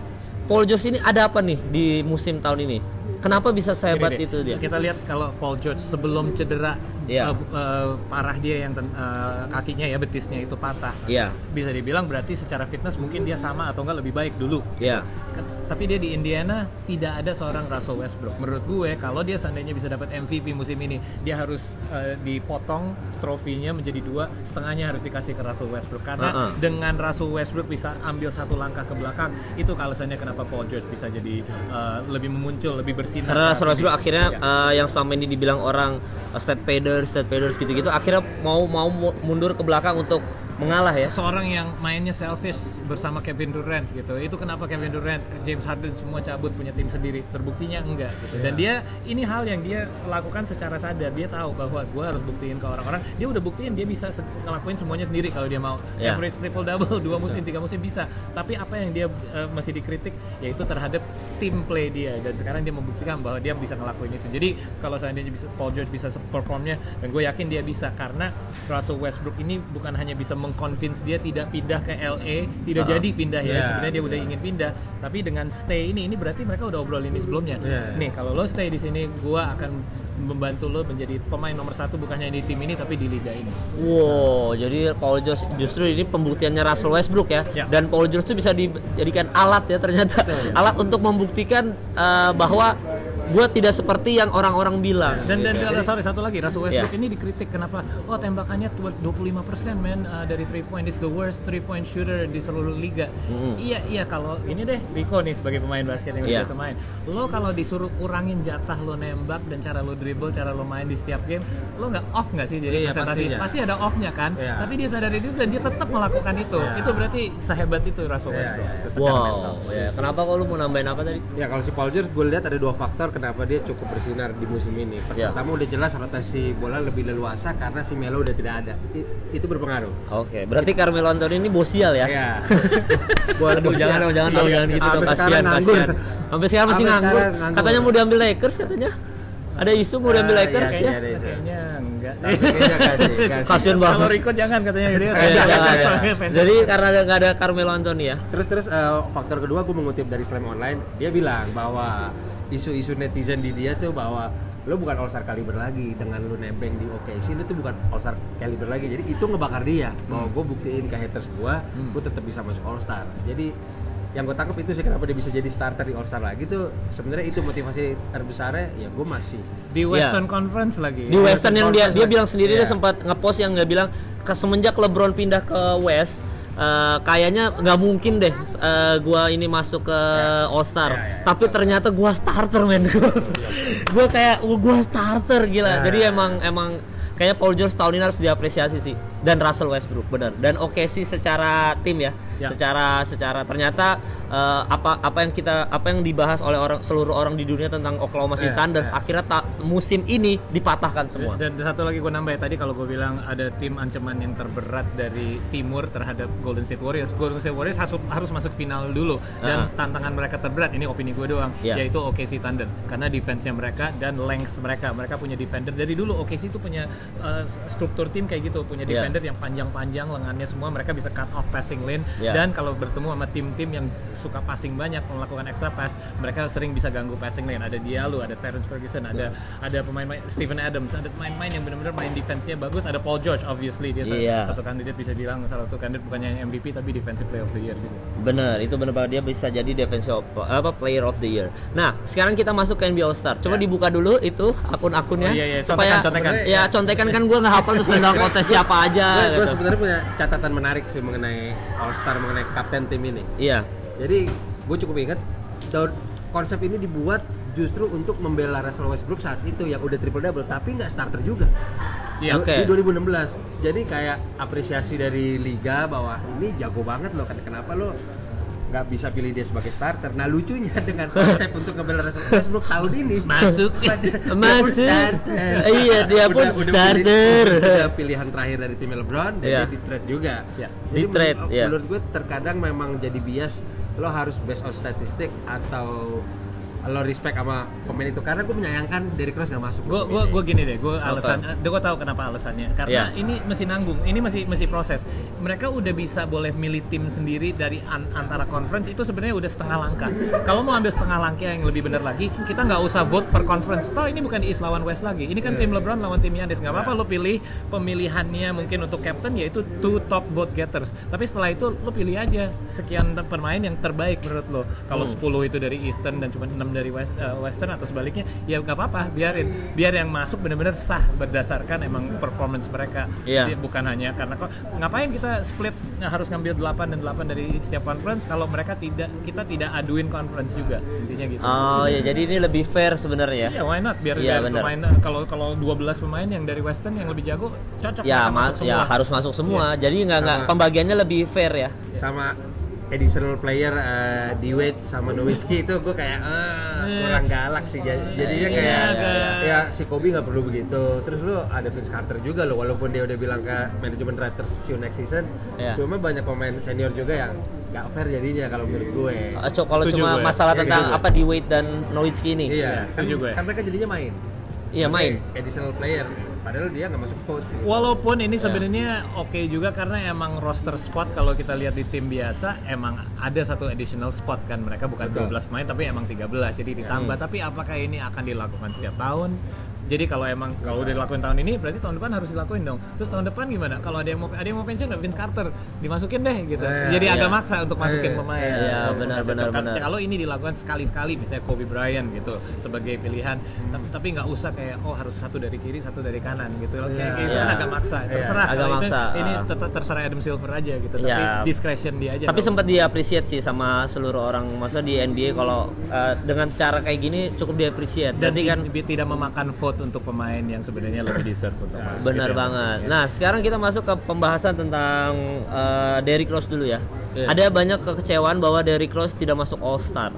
Paul George ini ada apa nih di musim tahun ini? Kenapa bisa sehebat Gini itu dia? Kita lihat kalau Paul George sebelum cedera Iya. eh, eh, parah dia yang ten- eh, kakinya ya betisnya itu patah. Iya. Bisa dibilang berarti secara fitness mungkin dia sama atau enggak lebih baik dulu. iya. Kan- Tapi dia di Indiana tidak ada seorang Russell Westbrook. Menurut gue kalau dia seandainya bisa dapat MVP musim ini, dia harus eh, dipotong trofinya menjadi dua, setengahnya harus dikasih ke Russell Westbrook. Karena Uh-uh. dengan Russell Westbrook bisa ambil satu langkah ke belakang, itu alasannya kenapa Paul George bisa jadi eh, lebih memuncul, lebih bersinar. karena Russell Westbrook akhirnya Ya. eh, yang selama ini dibilang orang uh, state paders, state paders gitu-gitu akhirnya mau mau mu- mundur ke belakang untuk mengalah ya. seseorang yang mainnya selfish bersama Kevin Durant gitu. Itu kenapa Kevin Durant, James Harden semua cabut punya tim sendiri. Terbuktinya enggak gitu. Dan dia ini hal yang dia lakukan secara sadar. Dia tahu bahwa gue harus buktiin ke orang-orang. Dia udah buktiin dia bisa ngelakuin semuanya sendiri kalau dia mau. Ya. Average triple double dua musim, tiga musim bisa. Tapi apa yang dia eh, masih dikritik yaitu terhadap tim play dia. Dan sekarang dia membuktikan bahwa dia bisa ngelakuin itu. Jadi kalau seandainya bisa Paul George bisa performnya dan gue yakin dia bisa karena Russell Westbrook ini bukan hanya bisa mengconvince dia tidak pindah ke LA, tidak Ah. jadi pindah ya. Iya, Sebenarnya dia udah betul. ingin pindah, tapi dengan stay ini ini berarti mereka udah obrolin ini sebelumnya. Iya. Nih, kalau lo stay di sini, gue akan membantu lo menjadi pemain nomor satu bukan hanya di tim ini tapi di liga ini. Wow, jadi Paul George justru ini pembuktiannya Russell Westbrook ya. Ya. Dan Paul George itu bisa dijadikan alat ya ternyata. alat untuk membuktikan eh, bahwa gue tidak seperti yang orang-orang bilang. Dan dan kalau sorry satu lagi Russell Westbrook Iya. ini dikritik kenapa oh tembakannya tuh 25% men uh, dari three point is the worst three point shooter di seluruh liga. Mm. Iya iya kalau ini deh Rico nih sebagai pemain basket yang Iya. biasa main. Lo kalau disuruh kurangin jatah lo nembak dan cara lo dribble, cara lo main di setiap game, lo nggak off nggak sih jadi Iya, presentasi? pastinya. Pasti ada off-nya kan. Iya. Tapi dia sadar itu dan dia tetap melakukan itu. Itu berarti sehebat itu Russell Westbrook. Itu secara mental. Wow, ya. Kenapa kok lu mau nambahin apa tadi? Ya kalau si Paul George gue lihat ada dua faktor kenapa dia cukup bersinar di musim ini. Ya. Pertama udah jelas rotasi bola lebih leluasa karena si Melo udah tidak ada. I- itu berpengaruh. Oke, berarti Carmelo Anthony ini bosial ya? Ya. Aduh, jangan dong, jangan dong, Iya. jangan gitu dong, kasihan, kasihan. Sampai sekarang masih nganggur. Katanya mau diambil Lakers katanya. Ada isu mau diambil Ah, Lakers iya, ya? iya, iya. Kayaknya enggak. Kayaknya kasih, kasih. Kasihan banget. Kalau Rico jangan katanya dia. Iya, Jangan, jangan, jangan. jangan. Fans- Jadi karena ada nggak ada Carmelo Anthony ya? Terus terus eh, faktor kedua gue mengutip dari Slam Online, dia bilang bahwa isu-isu netizen di dia tuh bahwa lo bukan all star kaliber lagi dengan lo nebeng di OKC lo tuh bukan all star kaliber lagi. Jadi itu ngebakar dia bahwa gue buktiin ke haters gue gue tetap bisa masuk all star jadi yang gue tangkap itu sih kenapa dia bisa jadi starter di all star lagi tuh sebenarnya itu motivasi terbesarnya ya gue masih. Di Western Conference lagi. Di Western yang dia dia bilang sendiri dia Iya. sempat ngepost yang nggak bilang ke semenjak LeBron pindah ke West eh, kayaknya nggak mungkin deh eh, gua ini masuk ke All Star. Ya, ya, ya. Tapi ternyata gua starter men. gua kayak "Oh, gua starter gila. Ya. Jadi emang emang kayaknya Paul George tahun ini harus diapresiasi sih dan Russell Westbrook benar. Dan oke sih secara tim ya. Ya. Secara secara ternyata eh, apa apa yang kita apa yang dibahas oleh orang seluruh orang di dunia tentang Oklahoma City Ya, Thunder ya. akhirnya ta- musim ini dipatahkan semua. Dan, dan satu lagi gue nambah ya tadi kalau gue bilang ada tim ancaman yang terberat dari timur terhadap Golden State Warriors. Golden State Warriors harus, harus masuk final dulu dan Ah. tantangan mereka terberat ini opini gue doang Iya. yaitu OKC Thunder karena defense-nya mereka dan length mereka. Mereka punya defender dari dulu OKC itu punya uh, struktur tim kayak gitu, punya Iya. Defender yang panjang-panjang lengannya semua mereka bisa cut off passing lane Iya. dan kalau bertemu sama tim-tim yang suka passing banyak melakukan extra pass, mereka sering bisa ganggu passing lane. Ada Diallo, ada Terrence Ferguson, ada ada pemain-pemain Steven Adams, ada pemain-pemain yang benar-benar main defense-nya bagus. Ada Paul George, obviously dia sa- Iya. satu kandidat bisa bilang salah satu kandidat bukannya MVP tapi defensive player of the year gitu. Bener, itu bener banget dia bisa jadi defensive apa player of the year. Nah, sekarang kita masuk ke NBA All Star. Coba Ya. dibuka dulu itu akun-akunnya Oh, iya, iya. supaya Contekan, contekan. ya contekan kan gua nggak hafal terus nendang kontes siapa aja gue gitu. sebenarnya punya catatan menarik sih mengenai All Star mengenai kapten tim ini Iya. Jadi gue cukup ingat daun konsep ini dibuat justru untuk membela Russell Westbrook saat itu yang udah triple double tapi nggak starter juga. Iya, oke. Di 2016. Jadi kayak apresiasi dari liga bahwa ini jago banget loh kan kenapa lo nggak bisa pilih dia sebagai starter. Nah lucunya dengan konsep untuk ngebela Russell Westbrook tahun ini Masuk. Masuk. starter. Iya, dia pun pilih- starter. udah pilihan terakhir dari tim LeBron dan Iya. dia di trade juga. Iya. Jadi Di-trade, menurut, iya. menurut gue terkadang memang jadi bias lo harus based on statistik atau lo respect sama pemain itu. Karena gue menyayangkan Derrick Rose gak masuk. Gue gue gue gini deh gue alasan gue tahu kenapa alasannya. Karena Iya. ini masih nanggung ini masih masih proses. Mereka udah bisa boleh milih tim sendiri dari an- antara conference itu sebenarnya udah setengah langkah. Kalau mau ambil setengah langkah yang lebih benar lagi kita nggak usah vote per conference. Toh ini bukan East lawan West lagi. Ini kan Iya. tim LeBron lawan tim Giannis. Nggak apa-apa lo pilih pemilihannya mungkin untuk captain yaitu two top vote getters. Tapi setelah itu lo pilih aja sekian pemain yang terbaik menurut lo. Kalau Hmm. 10 itu dari Eastern dan cuma 6 dari West, eh, Western atau sebaliknya ya nggak apa-apa biarin biar yang masuk benar-benar sah berdasarkan emang performance mereka Iya. Jadi bukan hanya karena kok ngapain kita split nah, harus ngambil 8 dan 8 dari setiap conference kalau mereka tidak kita tidak aduin conference juga intinya gitu Oh ya, jadi ini lebih fair sebenarnya ya. Ya why not biar Iya, biar benar. pemain kalau kalau 12 pemain yang dari Western yang lebih jago cocok Ya, mas, masuk ya semua. harus masuk semua. Jadi nggak nggak pembagiannya lebih fair ya. sama additional player eh, di Wade sama Nowitzki itu gue kayak ah, kurang galak sih Jadi- jadinya Iya, kayak ya si Kobe nggak perlu begitu terus lu ada Vince Carter juga loh walaupun dia udah bilang ke manajemen Raptors see you next season Iya. cuma banyak pemain senior juga yang nggak fair jadinya kalau menurut gue Eh, co- Kalau Setuju cuma gue. masalah Iya, tentang apa di Wade dan Nowitzki ini. iya setuju kan, gue. kan mereka jadinya main Iya, main. Additional player padahal dia nggak masuk vote Walaupun Ya. ini sebenarnya oke juga karena emang roster spot kalau kita lihat di tim biasa emang ada satu additional spot kan mereka bukan Betul. 12 pemain tapi emang 13 jadi ditambah tapi apakah ini akan dilakukan setiap tahun? Jadi kalau emang kalau udah dilakuin tahun ini berarti tahun depan harus dilakuin dong. Terus tahun depan gimana? Kalau ada yang mau ada yang mau pensiun Vince Carter dimasukin deh gitu. Eh, jadi iya. agak maksa untuk masukin Eh, pemain. iya, Walaupun benar, benar, benar. Kalau ini dilakukan sekali-sekali misalnya Kobe Bryant gitu sebagai pilihan tapi, tapi nggak usah kayak oh harus satu dari kiri satu dari kanan gitu Iya. kayak gitu kan Iya. agak maksa Iya. terserah Agak Kalau itu- maksa, ini ah. tetap terserah Adam Silver aja gitu Iya. tapi discretion dia aja Tapi sempat diapresiasi sih sama seluruh orang. Maksudnya di NBA kalau eh, dengan cara kayak gini cukup diapresiasi. dan Jadi kan ti- tidak memakan vote untuk pemain yang sebenarnya lebih deserve untuk masuk benar gitu ya. banget. Nah, sekarang kita masuk ke pembahasan tentang eh, Derrick Rose dulu ya. Iya. Ada banyak kekecewaan bahwa Derrick Rose tidak masuk All Star.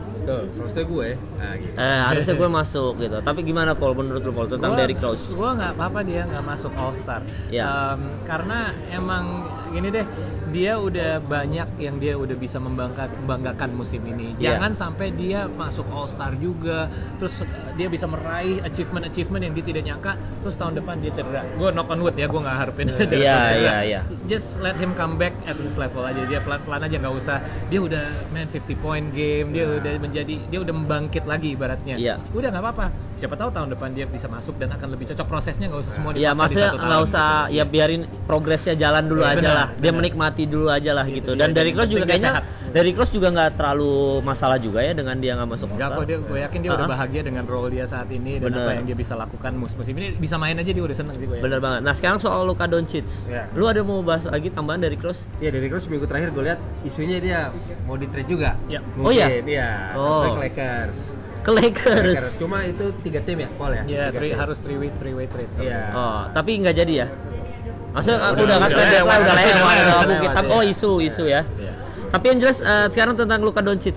Gue nah, gitu. Eh, harusnya gue masuk gitu. Tapi gimana Paul menurut lu Paul tentang Gua- Derrick Rose? Gua nggak apa-apa dia nggak masuk All Star. Ya. karena emang gini deh, dia udah banyak yang dia udah bisa membanggakan, musim ini. Ya. Jangan sampai dia masuk All Star juga, terus uh, dia bisa meraih achievement-achievement yang dia tidak nyangka, terus tahun depan dia cedera. Gue knock on wood ya, gue nggak harapin. dia Iya, cedera. iya, iya. Just let him come back at this level aja. Dia pelan-pelan aja nggak usah. Dia udah main 50 point game, dia udah menjadi, dia udah membangkit lagi ibaratnya Iya. udah nggak apa-apa siapa tahu tahun depan dia bisa masuk dan akan lebih cocok prosesnya nggak usah semua dipaksa Ya maksudnya nggak usah gitu. ya biarin progresnya jalan dulu Iya, aja benar, lah. Dia benar. menikmati dulu aja lah Gitu gitu. dia, Dan Derrick Rose juga kayaknya sehat. Derrick Rose juga nggak terlalu masalah juga ya dengan dia nggak masuk All Star. kok dia, gue yakin dia udah Ah. bahagia dengan role dia saat ini dan Bener. apa yang dia bisa lakukan mus- musim ini bisa main aja dia udah seneng sih gue. yakin. Bener banget. Nah sekarang soal Luka Doncic, Ya. lu ada mau bahas lagi tambahan dari Cross? Iya dari Cross minggu terakhir gue lihat isunya dia mau di trade juga. Ya. Oh, iya? Iya. Oh. Ke Lakers. Ke Lakers. Lakers. Cuma itu tiga tim ya, Paul ya? Ya, three- tim. harus three way three way trade. Iya. Oh, tapi nggak jadi ya? Maksudnya Udah, udah, udah, kan udah lewat, udah udah udah iya. Oh isu isu ya. Iya. Tapi yang jelas eh, sekarang tentang Luka Doncic.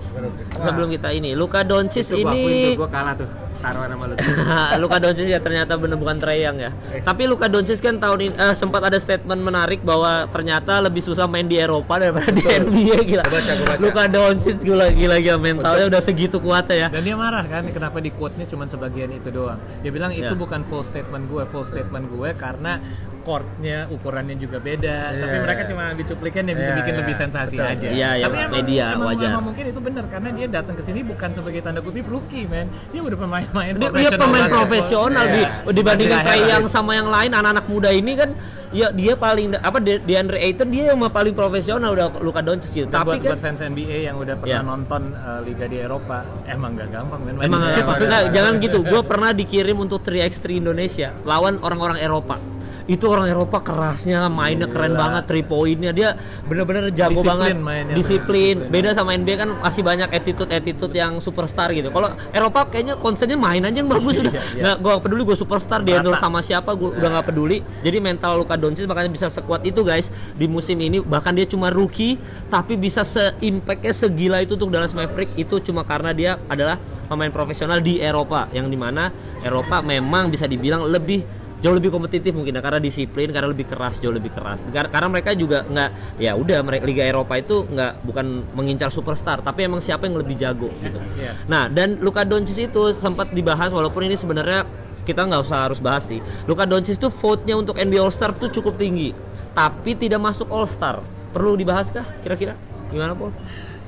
Sebelum kita ini, Luka Doncic gua ini gue kalah tuh. Taruhan sama lu. Luka Doncic ya ternyata benar bukan Trae Young ya. Tapi Luka Doncic kan tahun ini eh, sempat ada statement menarik bahwa ternyata lebih susah main di Eropa daripada di NBA gila. Gua baca, gua baca. Luka Doncic gila gila gila mentalnya udah segitu kuatnya ya. Dan dia marah kan kenapa di quote-nya cuma sebagian itu doang. Dia bilang itu Ya. bukan full statement gue, full statement gue karena courtnya ukurannya juga beda. Tapi Iya. mereka cuma ambil cuplikan yang bisa Iya, bikin iya. lebih sensasi Betul. aja. Iya, iya, Tapi emang, media, emang, wajar. emang mungkin itu benar karena dia datang ke sini bukan sebagai tanda kutip rookie, man. Dia udah pemain-pemain Dia, dia pemain profesional di dibandingkan Nggak Trae heran. Young sama yang lain anak-anak muda ini kan ya dia paling apa di, Andre Ayton dia yang paling profesional udah Luka Doncic gitu. Tapi buat, kan buat fans NBA yang udah pernah Iya. nonton uh, liga di Eropa, emang gak gampang main Emang sepak gampang. Nggak, jangan gitu. Gue pernah dikirim untuk 3x3 Indonesia lawan orang-orang Eropa. Itu orang Eropa kerasnya, mainnya keren Gila. banget, three pointnya dia bener-bener jago Disiplin banget. mainnya. Disiplin. Disiplin. Beda sama NBA kan masih banyak attitude-attitude yang superstar gitu. Kalau Eropa kayaknya konsennya main aja yang bagus udah. Iya, iya. Nggak, gue peduli gue superstar, dia sama siapa, gue udah nggak peduli. Jadi mental Luka Doncic makanya bisa sekuat itu guys di musim ini. Bahkan dia cuma rookie, tapi bisa se-impactnya segila itu untuk Dallas Maverick itu cuma karena dia adalah pemain profesional di Eropa yang di mana Eropa memang bisa dibilang lebih jauh lebih kompetitif mungkin ya, karena disiplin karena lebih keras jauh lebih keras Kar- karena mereka juga nggak ya udah mereka Liga Eropa itu nggak bukan mengincar superstar tapi emang siapa yang lebih jago gitu Iya. nah dan Luka Doncic itu sempat dibahas walaupun ini sebenarnya kita nggak usah harus bahas sih Luka Doncic itu vote-nya untuk NBA All Star tuh cukup tinggi tapi tidak masuk All Star perlu dibahas kah kira-kira gimana Paul?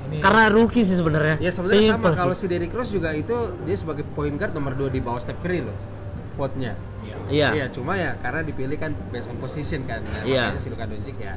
Ini- Karena rookie sih sebenarnya. Ya sebenarnya sama kalau si Derrick Rose juga itu dia sebagai point guard nomor 2 di bawah Steph Curry loh. Vote-nya. Iya. Iya, cuma ya karena dipilih kan based on position kan. Nah, Iya. Makanya si Luka Doncic ya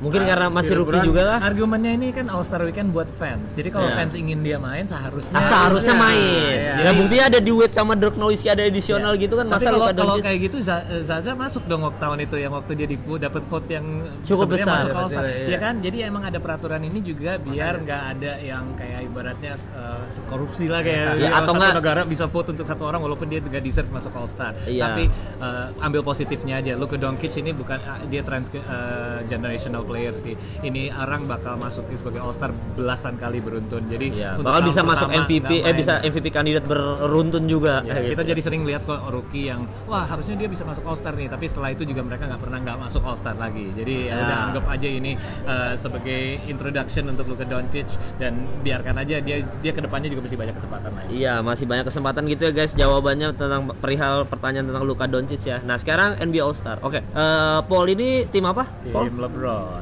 Mungkin karena si masih rookie juga lah. Argumennya ini kan All Star Weekend buat fans. Jadi kalau Iya. fans ingin dia main seharusnya Ah, seharusnya Iya, main. iya. Ya buktinya ada duet sama Dirk Nowitzki ada additional gitu kan Tapi kalau kalau kayak gitu Za- Zaza masuk dong waktu tahun itu yang waktu dia di dapat vote yang Cukup besar. masuk All Star. Iya. Ya kan? Jadi emang ada peraturan ini juga biar nggak ada yang kayak ibaratnya eh, korupsi lah kayak Iya, ya, atau satu negara bisa vote untuk satu orang walaupun dia nggak deserve masuk All Star. Iya. Tapi eh, ambil positifnya aja. Luka Doncic ini bukan ah, dia trans eh, generational player sih. Ini orang bakal masuk sebagai All Star belasan kali beruntun. Jadi Iya, untuk bakal bisa masuk MVP eh bisa MVP kandidat beruntun juga. Ya, Kayak kita gitu. jadi sering lihat kok rookie yang wah harusnya dia bisa masuk All Star nih, tapi setelah itu juga mereka nggak pernah nggak masuk All Star lagi. Jadi ya Ya. udah anggap aja ini uh, sebagai introduction untuk Luka Doncic dan biarkan aja dia dia ke depannya juga masih banyak kesempatan lain. Iya, masih banyak kesempatan gitu ya guys jawabannya tentang perihal pertanyaan tentang Luka Doncic ya. Nah, sekarang NBA All Star. Oke, eh, Paul ini tim apa? Paul? Tim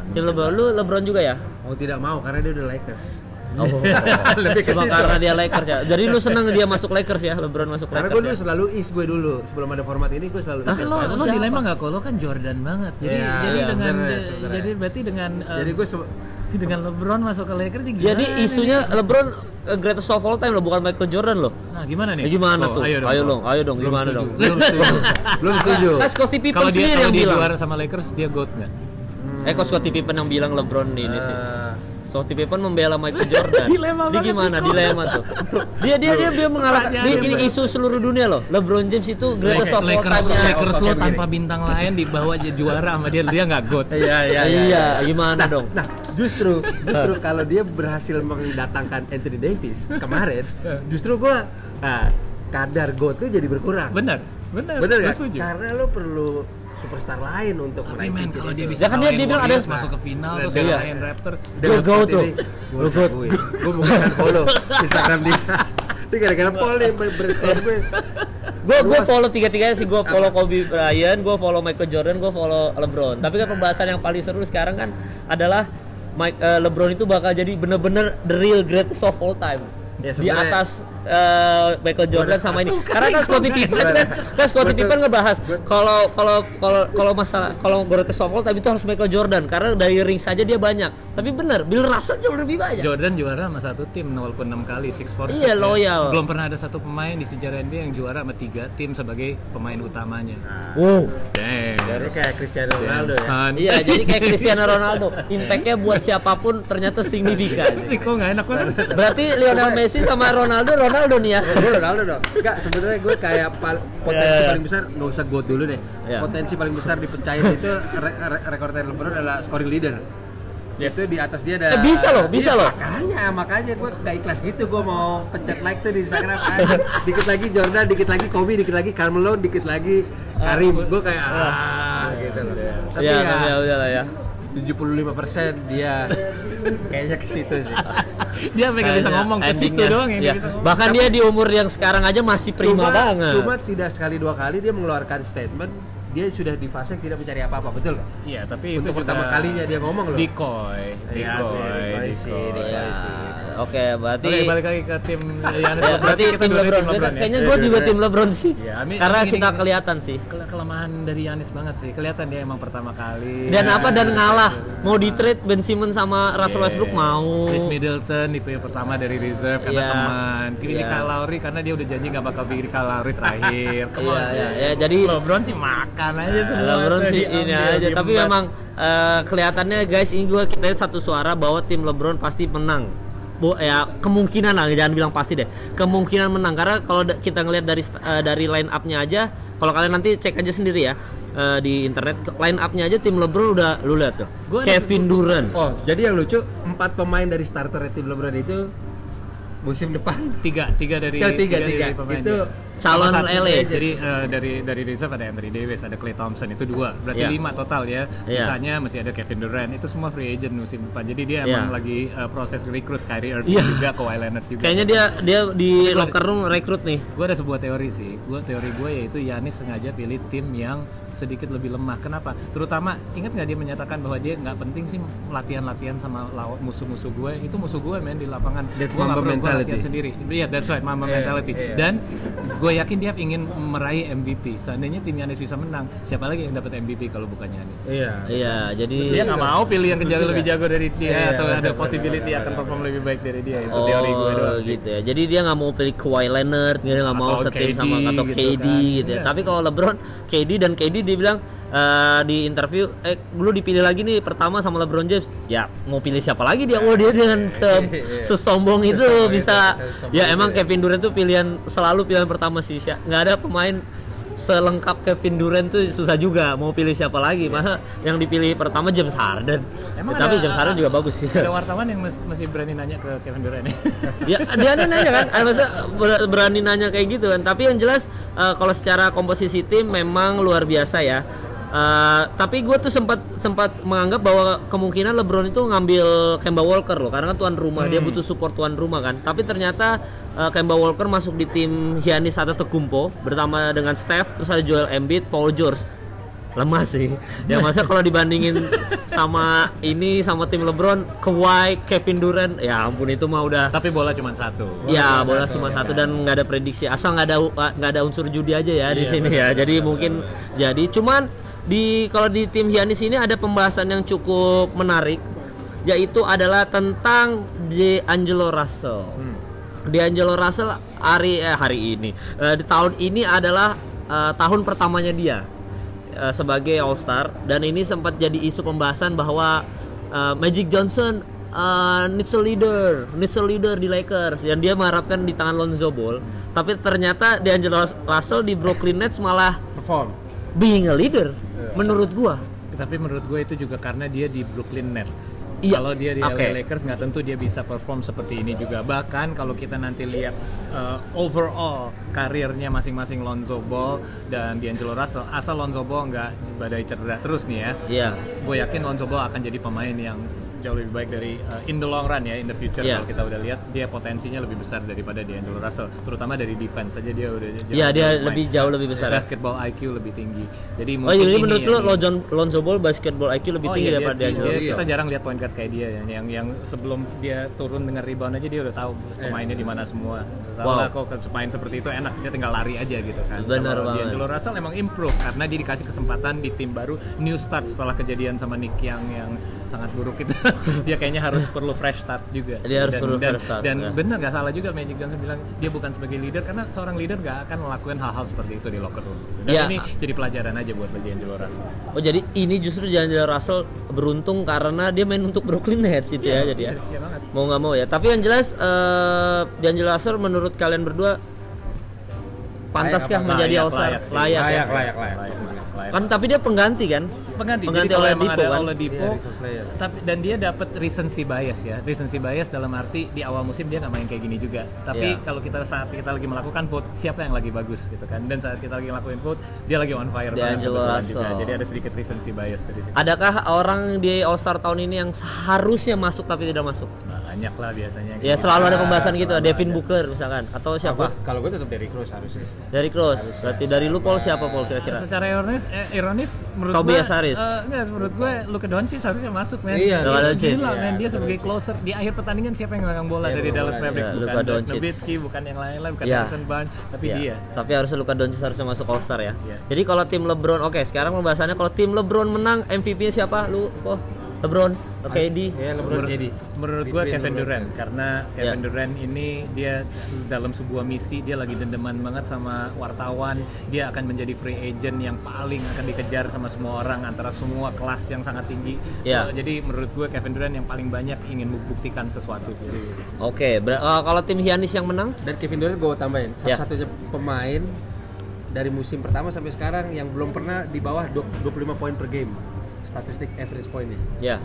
LeBron. Tim LeBron lu LeBron juga ya? Mau tidak mau karena dia udah Lakers. Oh. Lebih ke Cuma situ. karena dia Lakers ya. Jadi lu seneng dia masuk Lakers ya, LeBron masuk Karena gue Lakers dulu ya. selalu East gue dulu sebelum ada format ini gue selalu East. Tapi lo, lo dilema nggak kalau lo kan Jordan banget. Jadi Iya, jadi iya, dengan bener, sebenarnya. jadi berarti dengan uh, Jadi gue dengan LeBron masuk ke Lakers gimana Jadi nih? isunya LeBron eh, greatest of all time loh, bukan Michael Jordan loh. Nah, gimana nih? Ya, gimana Oh, tuh? Ayo dong. ayo dong, ayo dong, belum gimana setuju. dong? Belum setuju. belum setuju. Kan Scottie Pippen Kalau dia sendiri kalau yang dia bilang. juara sama Lakers dia GOAT nggak? Eh kok Scottie Pippen yang bilang LeBron ini sih. Eh, Scottie Pippen membela Michael Jordan. Dilema Dia banget gimana? Dilema tuh. Dia dia dia dia. Pertanyaan Dia, ini isu seluruh dunia loh. LeBron James itu greatest of all Lakers. Lakers lo tanpa bintang lain dibawa jadi juara sama dia dia nggak GOAT. Iya iya Iya, gimana dong? Nah, justru justru kalau dia berhasil mendatangkan Anthony Davis kemarin, justru gua nah, kadar GOAT tuh jadi berkurang. Benar, benar. Gak? setuju. Karena lo perlu superstar lain untuk Tapi menaiki men kalau dia bisa Ya kan dia- dia bilang ada- masuk ke final terus dia- ngalahin Raptor. Dengan Go, tuh. Gue go. gue gue akan follow Instagram dia. Ini gara-gara Paul nih gue. Gue gue follow tiga tiganya sih. Gue follow Kobe Bryant, gue follow Michael Jordan, gue follow LeBron. Tapi kan pembahasan yang paling seru sekarang kan adalah Mike, eh, LeBron itu bakal jadi bener-bener the real greatest of all time. Ya, di atas eh, Michael Jordan sama ini. Karena kan Scottie Pippen kan, kan Scottie. Pippen ngebahas kalau kalau kalau kalau masalah kalau of all time itu harus Michael Jordan karena dari ring saja dia banyak. Tapi bener, Bill Russell jauh lebih banyak. Jordan juara sama satu tim walaupun enam kali six for six, Iya, ya. loyal. Belum pernah ada satu pemain di sejarah NBA yang juara sama tiga tim sebagai pemain utamanya. Wow. Damn. Jadi kayak Cristiano Damn, Ronaldo ya. son. Iya, jadi kayak Cristiano Ronaldo, impactnya buat siapa pun ternyata signifikan. Kok nggak enak banget. Berarti Lionel Messi sama Ronaldo, Ronaldo nih ya. Gue Ronaldo dong. Enggak, sebenarnya gue kayak pal- potensi Iya, iya. paling besar nggak usah gue dulu deh. Iya. Potensi paling besar dipecahin itu re re rekor LeBron adalah scoring leader. Itu di atas dia ada. Eh, bisa loh, bisa Iya, loh. Makanya, makanya gue gak ikhlas gitu. Gue mau pencet like tuh di Instagram. aja. dikit lagi Jordan, dikit lagi Kobe, dikit lagi Carmelo, dikit lagi Karim. Gue kayak ah gitu loh. Tapi Iya, ya, ya udah lah ya. 75% dia kayaknya ke situ sih. Dia nggak bisa ngomong ke situ doang ngomong. Bahkan dia di umur yang sekarang aja masih prima cuma, banget. Cuma tidak sekali dua kali dia mengeluarkan statement dia sudah di fase yang tidak mencari apa-apa, betul nggak? Iya, tapi Untuk itu pertama juga kalinya dia ngomong loh. Decoy, Iya sih, decoy sih, decoy. decoy. Ya, Oke, berarti Oke, balik lagi ke tim Giannis. Ya, berarti kita tim dua LeBron. tim LeBron ya. Kayaknya Iya, gue juga tim LeBron sih. Iya, Ami- Karena kita kelihatan sih. Ke- kelemahan dari Giannis banget sih. Kelihatan dia emang pertama kali. Dan Ya. apa dan ngalah. Mau di trade Ben Simmons sama Russell Iya. Westbrook mau. Chris Middleton di periode pertama dari reserve karena Iya. teman. Kini Iya. Kyle Lowry karena dia udah janji nggak bakal bikin Kyle Lowry terakhir. Come Iya, on. iya, iya. Jadi LeBron sih makan aja semua. LeBron sih ini aja, tapi memang eh, kelihatannya guys ini gue kita satu suara bahwa tim LeBron pasti menang. Bu, ya kemungkinan lah jangan bilang pasti deh. Kemungkinan menang karena kalau da- kita ngelihat dari eh, dari line up-nya aja, kalau kalian nanti cek aja sendiri ya eh, di internet line up-nya aja tim LeBron udah lu lihat tuh. Gua Kevin Durant. Oh, jadi yang lucu empat pemain dari starter tim LeBron itu musim depan tiga tiga dari Ya, tiga, tiga. dari pemain Itu dia. Calon LA. jadi eh, dari dari reserve ada Anthony Davis ada Clay Thompson itu dua berarti Iya. lima total ya Iya. sisanya masih ada Kevin Durant itu semua free agent musim depan jadi dia Iya. emang lagi eh, proses rekrut Kyrie Irving Iya. juga Kawhi Leonard juga Kayaknya dia dia di locker room rekrut nih. gue ada sebuah teori sih gue teori gue yaitu Yanis sengaja pilih tim yang sedikit lebih lemah kenapa terutama ingat nggak dia menyatakan bahwa dia nggak penting sih latihan-latihan sama lawan musuh-musuh gue itu musuh gue main di lapangan That's Gua nggak Mamba mentality. latihan sendiri iya that's right mama Iya, mentality iya. dan gue gue yakin dia ingin meraih MVP. Seandainya tim Yanis bisa menang, siapa lagi yang dapat MVP kalau bukan Yanis? Iya. Iya, jadi Dia nggak mau pilih yang jago Betul lebih jago dari dia Iya, atau benar, ada possibility akan perform lebih baik dari dia. Itu Oh, teori gue doang. gitu ya. Jadi dia nggak mau pilih Kawhi Leonard, dia nggak mau setim KD sama atau gitu KD kan. gitu ya. Iya. Tapi kalau LeBron, KD dan KD dia bilang eh, di interview, eh lu dipilih lagi nih pertama sama LeBron James. Ya mau pilih siapa lagi dia? Oh dia dengan se- sesombong itu Sesombong bisa. itu, sesombong Ya itu emang ya. Kevin Durant tuh pilihan selalu pilihan pertama sih. Nggak ada pemain selengkap Kevin Durant tuh susah juga mau pilih siapa lagi. Masa yang dipilih pertama James Harden. Emang Ya, tapi ada- James Harden juga bagus sih. Ada wartawan yang masih berani nanya ke Kevin Durant ya. ya dia nanya kan? Ah, maksudnya ber- berani nanya kayak gitu kan. Tapi yang jelas eh, kalau secara komposisi tim memang luar biasa ya Eh, tapi gue tuh sempat sempat menganggap bahwa kemungkinan LeBron itu ngambil Kemba Walker loh karena kan tuan rumah dia butuh support tuan rumah kan. Tapi ternyata eh, Kemba Walker masuk di tim Giannis Antetokounmpo bersama dengan Steph terus ada Joel Embiid Paul George. Lemah sih. Ya masa kalau dibandingin sama ini sama tim LeBron Kawhi Kevin Durant ya ampun itu mah udah Tapi bola cuma satu. Ya bola cuma satu dan nggak ada prediksi. Asal nggak ada nggak ada unsur judi aja ya di Iya, sini ya. Jadi mungkin jadi cuman di kalau di tim Giannis ini ada pembahasan yang cukup menarik yaitu adalah tentang D'Angelo Russell. D'Angelo Russell hari eh, hari ini eh, di tahun ini adalah eh, tahun pertamanya dia eh, sebagai All Star dan ini sempat jadi isu pembahasan bahwa eh, Magic Johnson eh, needs a leader, needs a leader di Lakers dan dia mengharapkan di tangan Lonzo Ball. Tapi ternyata D'Angelo Russell di Brooklyn Nets malah Perform. being a leader menurut gua. Tapi menurut gue itu juga karena dia di Brooklyn Nets. Iya. Kalau dia di Oke. LA Lakers nggak tentu dia bisa perform seperti ini juga. Bahkan kalau kita nanti lihat uh, overall karirnya masing-masing Lonzo Ball dan D'Angelo Russell, asal Lonzo Ball nggak badai cedera terus nih ya, Iya. gue yakin Lonzo Ball akan jadi pemain yang jauh lebih baik dari uh, in the long run ya, in the future Iya. kalau kita udah lihat dia potensinya lebih besar daripada D'Angelo Russell, terutama dari defense saja dia udah jauh Iya, dia lebih lebih jauh lebih besar. Basketball IQ lebih tinggi. Jadi Oh, mungkin jadi ini menurut lu Lonzo, Lonzo Ball basketball IQ lebih Oh tinggi iya, daripada dia- D'Angelo Russell? kita jarang lihat point guard kayak dia ya, yang yang sebelum dia turun dengan rebound aja dia udah tahu pemainnya di mana semua. Tahu Wow. lah kok main seperti itu enak, dia tinggal lari aja gitu kan. Kalau banget. D'Angelo Russell emang improve karena dia dikasih kesempatan di tim baru new start setelah kejadian sama Nick yang yang sangat buruk itu. dia kayaknya harus perlu fresh start juga. Dia harus dan, perlu dan, fresh start, Dan ya. bener nggak salah juga Magic Johnson bilang dia bukan sebagai leader karena seorang leader nggak akan melakukan hal-hal seperti itu di locker room. Dan Ya. ini jadi pelajaran aja buat D'Angelo Russell. Oh jadi ini justru D'Angelo Russell beruntung karena dia main untuk Brooklyn Nets itu ya jadi ya. Iya banget. Mau nggak mau ya. Tapi yang jelas eh D'Angelo Russell menurut kalian berdua pantaskah menjadi Layak, All Star? layak sih. Layak, ya? Layak, layak, layak. Layak. Kan tapi dia pengganti kan? pengganti, Pengganti jadi Oladipo ada kan? Oladipo Iya, reserve player. tapi dan dia dapat recency bias ya recency bias dalam arti di awal musim dia nggak main kayak gini juga tapi Iya. kalau kita saat kita lagi melakukan vote siapa yang lagi bagus gitu kan dan saat kita lagi ngelakuin vote dia lagi on fire banget juga. jadi ada sedikit recency bias dari situ Adakah orang di All Star tahun ini yang seharusnya masuk tapi tidak masuk? Banyak lah biasanya Ya gitu. selalu ada pembahasan gitu, selalu Devin ada. Booker misalkan atau siapa? Kalau gue tetap dari Cruz harusnya. Dari Cross. Berarti dari lu Paul siapa Paul kira-kira? secara ironis eh, ironis menurut Tobias gue Harris. eh, enggak menurut gue Luka Doncic harusnya masuk men Iya, Luka Doncic. gila men dia Iya, sebagai closer di akhir pertandingan siapa yang megang bola Iya, dari Dallas Mavericks iya, bukan Luka Doncic. Nowitzki bukan yang lain-lain bukan Iya. Harrison Barnes tapi Ya, dia Tapi harusnya Luka Doncic harusnya masuk All Star ya. Iya. Jadi kalau tim LeBron, oke sekarang pembahasannya kalau tim LeBron menang MVP-nya siapa? Lu, oh, LeBron, oke di. Iya, LeBron Menur- jadi. menurut gue Kevin LeBron. Durant karena Ya. Kevin Durant ini dia dalam sebuah misi dia lagi dendeman banget sama wartawan dia akan menjadi free agent yang paling akan dikejar sama semua orang antara semua kelas yang sangat tinggi Ya. So, jadi menurut gue Kevin Durant yang paling banyak ingin membuktikan sesuatu Oke, ber- eh, kalau tim Giannis yang menang? Dan Kevin Durant gue tambahin, Ya. satu-satunya pemain dari musim pertama sampai sekarang yang belum pernah di bawah 25 poin per game. Statistik average poinnya. Ya.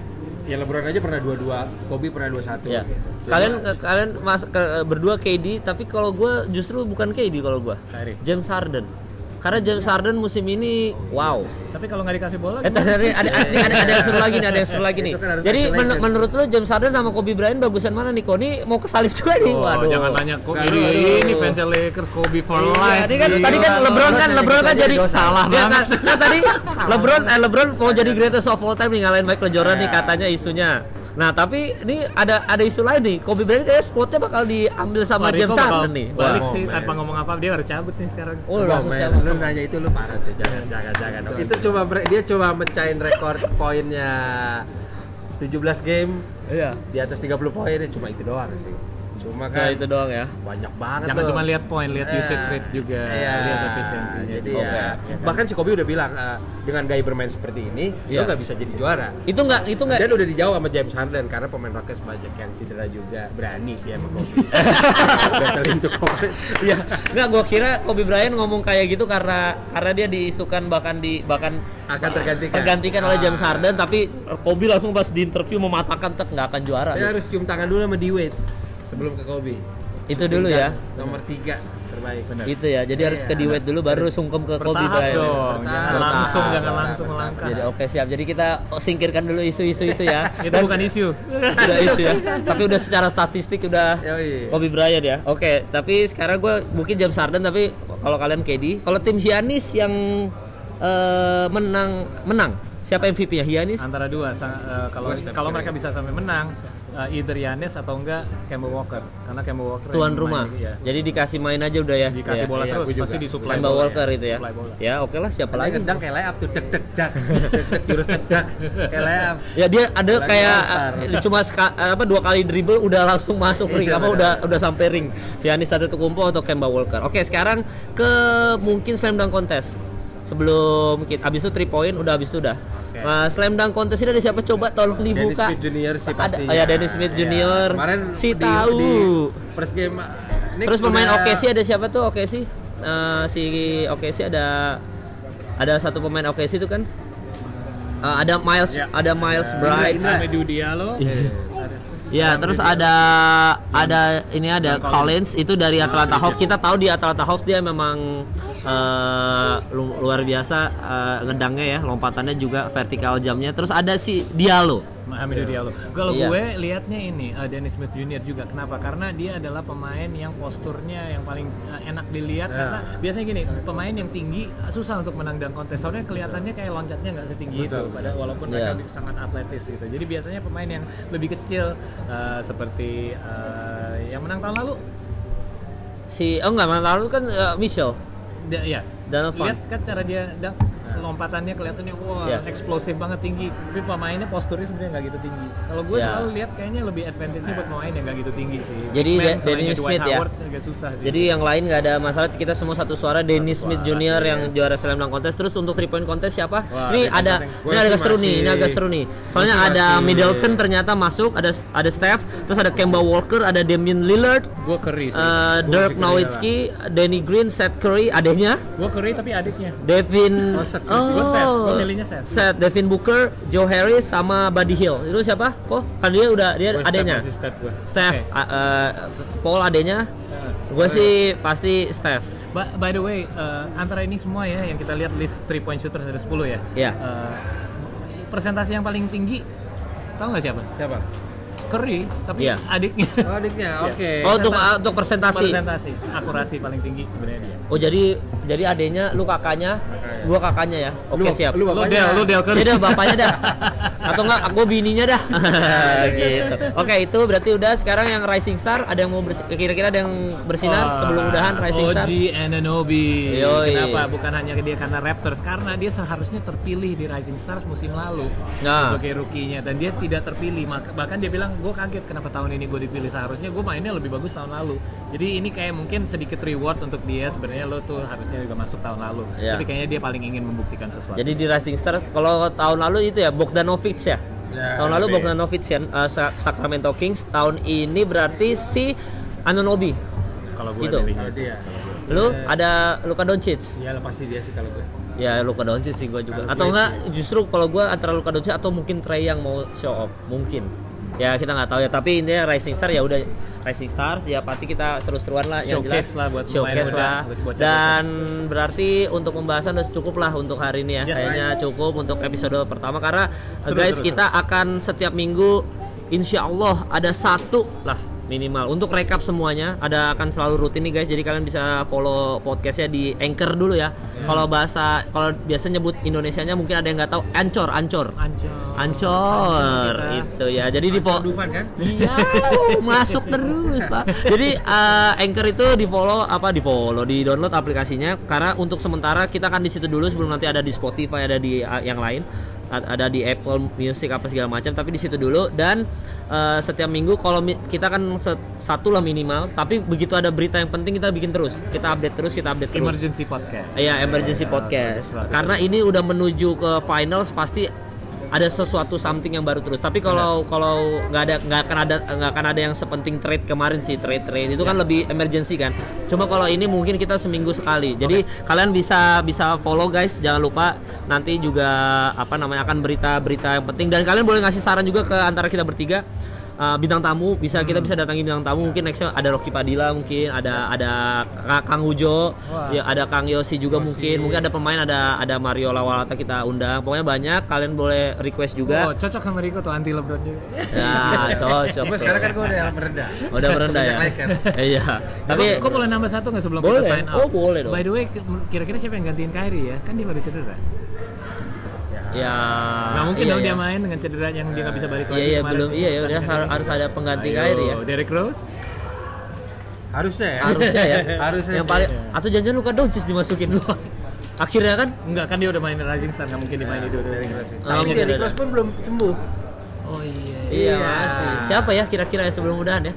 Ya LeBron aja pernah 22, Kobe pernah 21. Ya. Cuma- Kalian eh, kalian mas ke- berdua KD, tapi kalau gue justru bukan KD kalau gue. Kyrie. James Harden. Karena James Harden musim ini wow. tapi kalau nggak dikasih bola Eh, tadi ada, ada, ada, ada yang seru lagi nih, ada yang seru lagi nih. Kan Jadi men- menurut lu James Harden sama Kobe Bryant bagusan mana nih? Kok ini mau kesalip juga nih? Oh, Waduh. jangan nanya kok ini, aduh. ini fans Lakers Kobe for Iya, life. ini kan Gila, tadi kan lo. LeBron kan LeBron kan jadi. Salah banget. kan tadi LeBron eh LeBron mau jadi greatest of all time nih ngalahin Michael Jordan nih katanya isunya. Nah tapi ini ada ada isu lain nih. Kobe Bryant kayak spotnya bakal diambil sama Wah, James Harden nih. Balik Wah, sih man. tanpa ngomong apa dia harus cabut nih sekarang. Oh, Wah, langsung cabut. lu nanya itu lu parah sih, jangan jangan jangan. itu coba bre- dia coba mecahin rekor poinnya 17 game Iya. di atas 30 poin ya cuma itu doang sih. Cuma kan itu doang ya. banyak banget Jangan cuma lihat poin, lihat Iya. usage rate juga, Iya, lihat efisiensinya. Jadi juga. ya, Ya kan? bahkan si Kobe udah bilang eh, dengan gaya bermain seperti ini, Iya. lo nggak bisa jadi juara. Itu nggak itu nggak Dan udah dijawab sama James Harden karena pemain Rockets banyak yang cedera juga, berani dia sama Kobe. Iya, nggak gua kira Kobe Bryant ngomong kayak gitu karena karena dia diisukan bahkan di bahkan Akan tergantikan. tergantikan oleh James Ah. Harden tapi Kobe langsung pas di interview mematakan tek nggak akan juara. Dia harus cium tangan dulu sama D-Wade sebelum ke Kobe. Itu dulu ya. Nomor tiga terbaik. Benar. Itu ya. Jadi harus ke Iya. Dewey dulu baru sungkem ke Kobe Bryant. dong, Bertahap. jangan langsung, Bertahap. jangan langsung melangkah. Jadi oke siap. Jadi kita singkirkan dulu isu-isu itu ya. Itu bukan isu. udah isu ya. Tapi udah secara statistik udah Yoi. Kobe Bryant ya. Oke, tapi sekarang gue mungkin James Harden tapi kalau kalian KD, kalau tim Giannis yang eh, menang menang, siapa MVP-nya? Giannis? Antara dua, sang- eh, kalau kalau mereka bisa sampai menang, eh, either Yanis atau enggak Kemba Walker, karena Kemba Walker Tuan rumah. main, iya. Jadi dikasih main aja udah ya. dikasih Ya. bola Iya, terus, pasti disuplai Kemba. Walker itu ya. Supply bola. Ya, oke lah siapa Lagi ngedang kayak layup tuh dek dek dak jurus dek dak kayak layup. Ya dia ada kayak eh, cuma seka- apa dua kali dribble udah langsung masuk ring Iya, apa benar. udah udah sampai ring. Giannis Antetokounmpo atau Kemba Walker. Oke, sekarang ke mungkin slam dunk contest. Sebelum kita abis itu 3 point udah abis itu udah. Oke. Nah, slam dunk contest ini ada siapa coba tolong Dennis dibuka. Smith Junior sih Ada- pastinya. oh ya, Dennis Smith Iya. Junior. Kemarin si di- tahu. di first game Knicks Terus pemain udah- OKC ada siapa tuh OKC? Eh, si OKC ada ada satu pemain OKC itu kan? Eh, ada Miles, Ya. ada Miles Ada Bright. Indra. Amadou Diallo. Iya. Ada. Ya, terus ada ada ini ada Collins itu dari Atlanta Hawks. Kita tahu di Atlanta Hawks dia memang lu- luar biasa eh, ngedangnya ya, lompatannya juga vertikal jamnya. Terus ada si Diallo. Hamidou Diallo. Kalau Iya. gue lihatnya ini uh, Dennis Smith Junior juga. Kenapa? Karena dia adalah pemain yang posturnya yang paling uh, enak dilihat. Ya. Karena biasanya gini, pemain yang tinggi uh, susah untuk menang dunk kontes. Soalnya kelihatannya kayak loncatnya nggak setinggi itu. Betul, Pada walaupun Iya. mereka sangat atletis gitu. Jadi biasanya pemain yang lebih kecil uh, seperti uh, yang menang tahun lalu. Si oh enggak, lalu kan eh, Michel. Da, ya. Donovan. Lihat kan cara dia dunk lompatannya kelihatannya wah Iya. eksplosif banget tinggi tapi pemainnya posturnya sebenarnya nggak gitu tinggi kalau gue Iya. selalu lihat kayaknya lebih advantage buat pemain yang nggak gitu tinggi sih Jadi man Dennis Smith ya? Howard agak susah sih Jadi yang lain nggak ada masalah kita semua satu suara Dennis Smith suara, Junior iya. yang juara slam dunk contest terus untuk three point contest siapa? Wah, ini ada ini agak seru nih, ini agak seru nih. Soalnya ada Middleton ternyata masuk, ada ada Steph, terus ada Kemba Walker, ada Damian Lillard, gue Curry sih eh, Dirk Nowitzki, Danny Green, Seth Curry, adanya gue Curry tapi adiknya Devin Oh, Curry. Gua Seth, gua milihnya Seth. Seth, Devin Booker, Joe Harris sama Buddy Hill. Itu siapa? Kok kan dia udah dia Gua step adanya. masih step gua. Steph, Oke. a- eh, Paul adanya. Gue sih pasti Steph. Ba- by the way eh, antara ini semua ya yang kita lihat list 3 point shooter ada 10 ya Iya. Eh, persentase yang paling tinggi tahu nggak siapa Siapa? Curry tapi Iya. adiknya Oh, adiknya. Oke. Oh untuk untuk presentasi. persentase akurasi paling tinggi sebenarnya dia Oh jadi jadi adanya lu kakaknya, Kakaknya. gua kakaknya ya. Oke Lu- siap. lu lu. Del lu Del Curry Jadi bapaknya dah. Atau enggak gue bininya dah. gitu. Oke, itu berarti udah sekarang yang Rising Star ada yang mau kira-kira ada yang bersinar Wah, sebelum udahan Rising Star. OG Ananobi. Yoi. Kenapa? Bukan hanya dia karena Raptors, karena dia seharusnya terpilih di Rising Stars musim lalu Nah. sebagai rookie-nya dan dia tidak terpilih. Bahkan dia bilang, gue kaget kenapa tahun ini gue dipilih. Seharusnya gue mainnya lebih bagus tahun lalu. Jadi ini kayak mungkin sedikit reward untuk dia. Sebenarnya lo tuh harusnya juga masuk tahun lalu. Iya. Tapi kayaknya dia paling ingin membuktikan sesuatu. Jadi di Rising Star kalau tahun lalu itu ya Bogdanovic ya. Ya, tahun lalu. Bogdanovic ya uh, Sa- Sacramento Kings. Tahun ini berarti si Anunoby. kalau gue Itu. milihnya Kalau sih. dia. Lu ada Luka Doncic. Iya, pasti dia sih kalau gue. Ya Luka Doncic sih gue juga. Kalau Atau enggak justru kalau gue antara Luka Doncic atau mungkin Trey yang mau show off, mungkin. Ya kita nggak tahu ya. Tapi intinya Rising Star ya udah Rising Stars ya pasti kita seru-seruan lah yang Showcase jelas. lah buat showcase lah. buat. Dan berarti untuk pembahasan udah cukup lah untuk hari ini ya. Yes. Kayaknya cukup untuk episode pertama karena Seru, guys seru, kita akan setiap minggu Insya Allah ada satu lah minimal. Untuk rekap semuanya ada akan selalu rutin nih guys. Jadi kalian bisa follow podcastnya di anchor dulu ya. Kalau bahasa kalau biasa nyebut Indonesianya mungkin ada yang nggak tahu ancor ancor. Ancor. ancor itu ya. Jadi di follow Dufan kan? Iya, masuk terus pak. Jadi uh, Anchor itu di follow apa di follow, di download aplikasinya. Karena untuk sementara kita akan di situ dulu sebelum nanti ada di Spotify ada di uh, yang lain ada di Apple Music apa segala macam tapi di situ dulu dan uh, setiap minggu kalau mi- kita kan satu lah minimal tapi begitu ada berita yang penting kita bikin terus kita update terus kita update terus Emergency podcast. Iya, emergency podcast. terus, terus. Karena ini udah menuju ke finals pasti ada sesuatu something yang baru terus. Tapi kalau kalau nggak ada nggak akan ada nggak akan ada yang sepenting trade kemarin sih trade trade itu kan lebih emergency kan. Cuma kalau ini mungkin kita seminggu sekali. Jadi kalian bisa bisa follow guys. Jangan lupa nanti juga apa namanya akan berita-berita yang penting dan kalian boleh ngasih saran juga ke antara kita bertiga. Uh, bintang tamu bisa kita bisa datangi bintang tamu mungkin nextnya ada Rocky Padilla mungkin ada ada Ka- Kang Ujo Wah. ya ada Kang Yosi juga mungkin mungkin ada pemain ada ada Mario Lawalata kita undang pokoknya banyak kalian boleh request Oh, juga cocok sama Rico tuh anti LeBron juga. ya cocok Gue sekarang kan gue udah merendah udah merendah ya iya tapi kok, boleh nambah satu nggak sebelum Boleh. kita sign out? Oh, boleh dong. By the way, kira-kira siapa yang gantiin Kyrie ya? Kan dia baru cedera. Ya Nggak mungkin iya, dong iya. dia main dengan cedera yang dia nggak bisa balik lagi iya iya belum iya ya udah pertandingan har- ini. harus ada pengganti Ayo, Kyrie ya Derrick Rose. harusnya ya harusnya ya Harusnya yang sih. paling atau jangan Luka Doncic dimasukin dulu akhirnya kan Enggak kan dia udah main Rising Star nggak mungkin dimainin dulu Derrick Rose. Oh, tapi ada. Rose pun belum sembuh Oh iya. iya masih siapa ya kira-kira yang sebelum udahan ya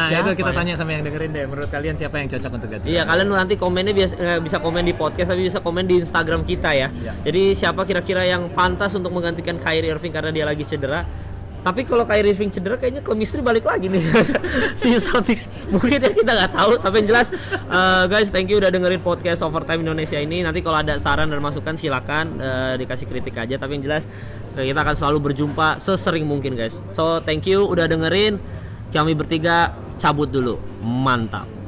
Nah Siapa itu kita ya? tanya sama yang dengerin deh. Menurut kalian siapa yang cocok untuk ganti? Iya, kalian nanti komennya biasa, eh, bisa komen di podcast tapi bisa komen di Instagram kita ya. Iya. Jadi siapa kira-kira yang pantas untuk menggantikan Kyrie Irving karena dia lagi cedera? Tapi kalau Kyrie Irving cedera kayaknya chemistry balik lagi nih si Celtics. Mungkin ya kita nggak tahu, tapi yang jelas eh, guys thank you udah dengerin podcast Overtime Indonesia ini. Nanti kalau ada saran dan masukan silakan eh, dikasih kritik aja. Tapi yang jelas kita akan selalu berjumpa sesering mungkin guys. So thank you udah dengerin. Kami bertiga cabut dulu. Mantap.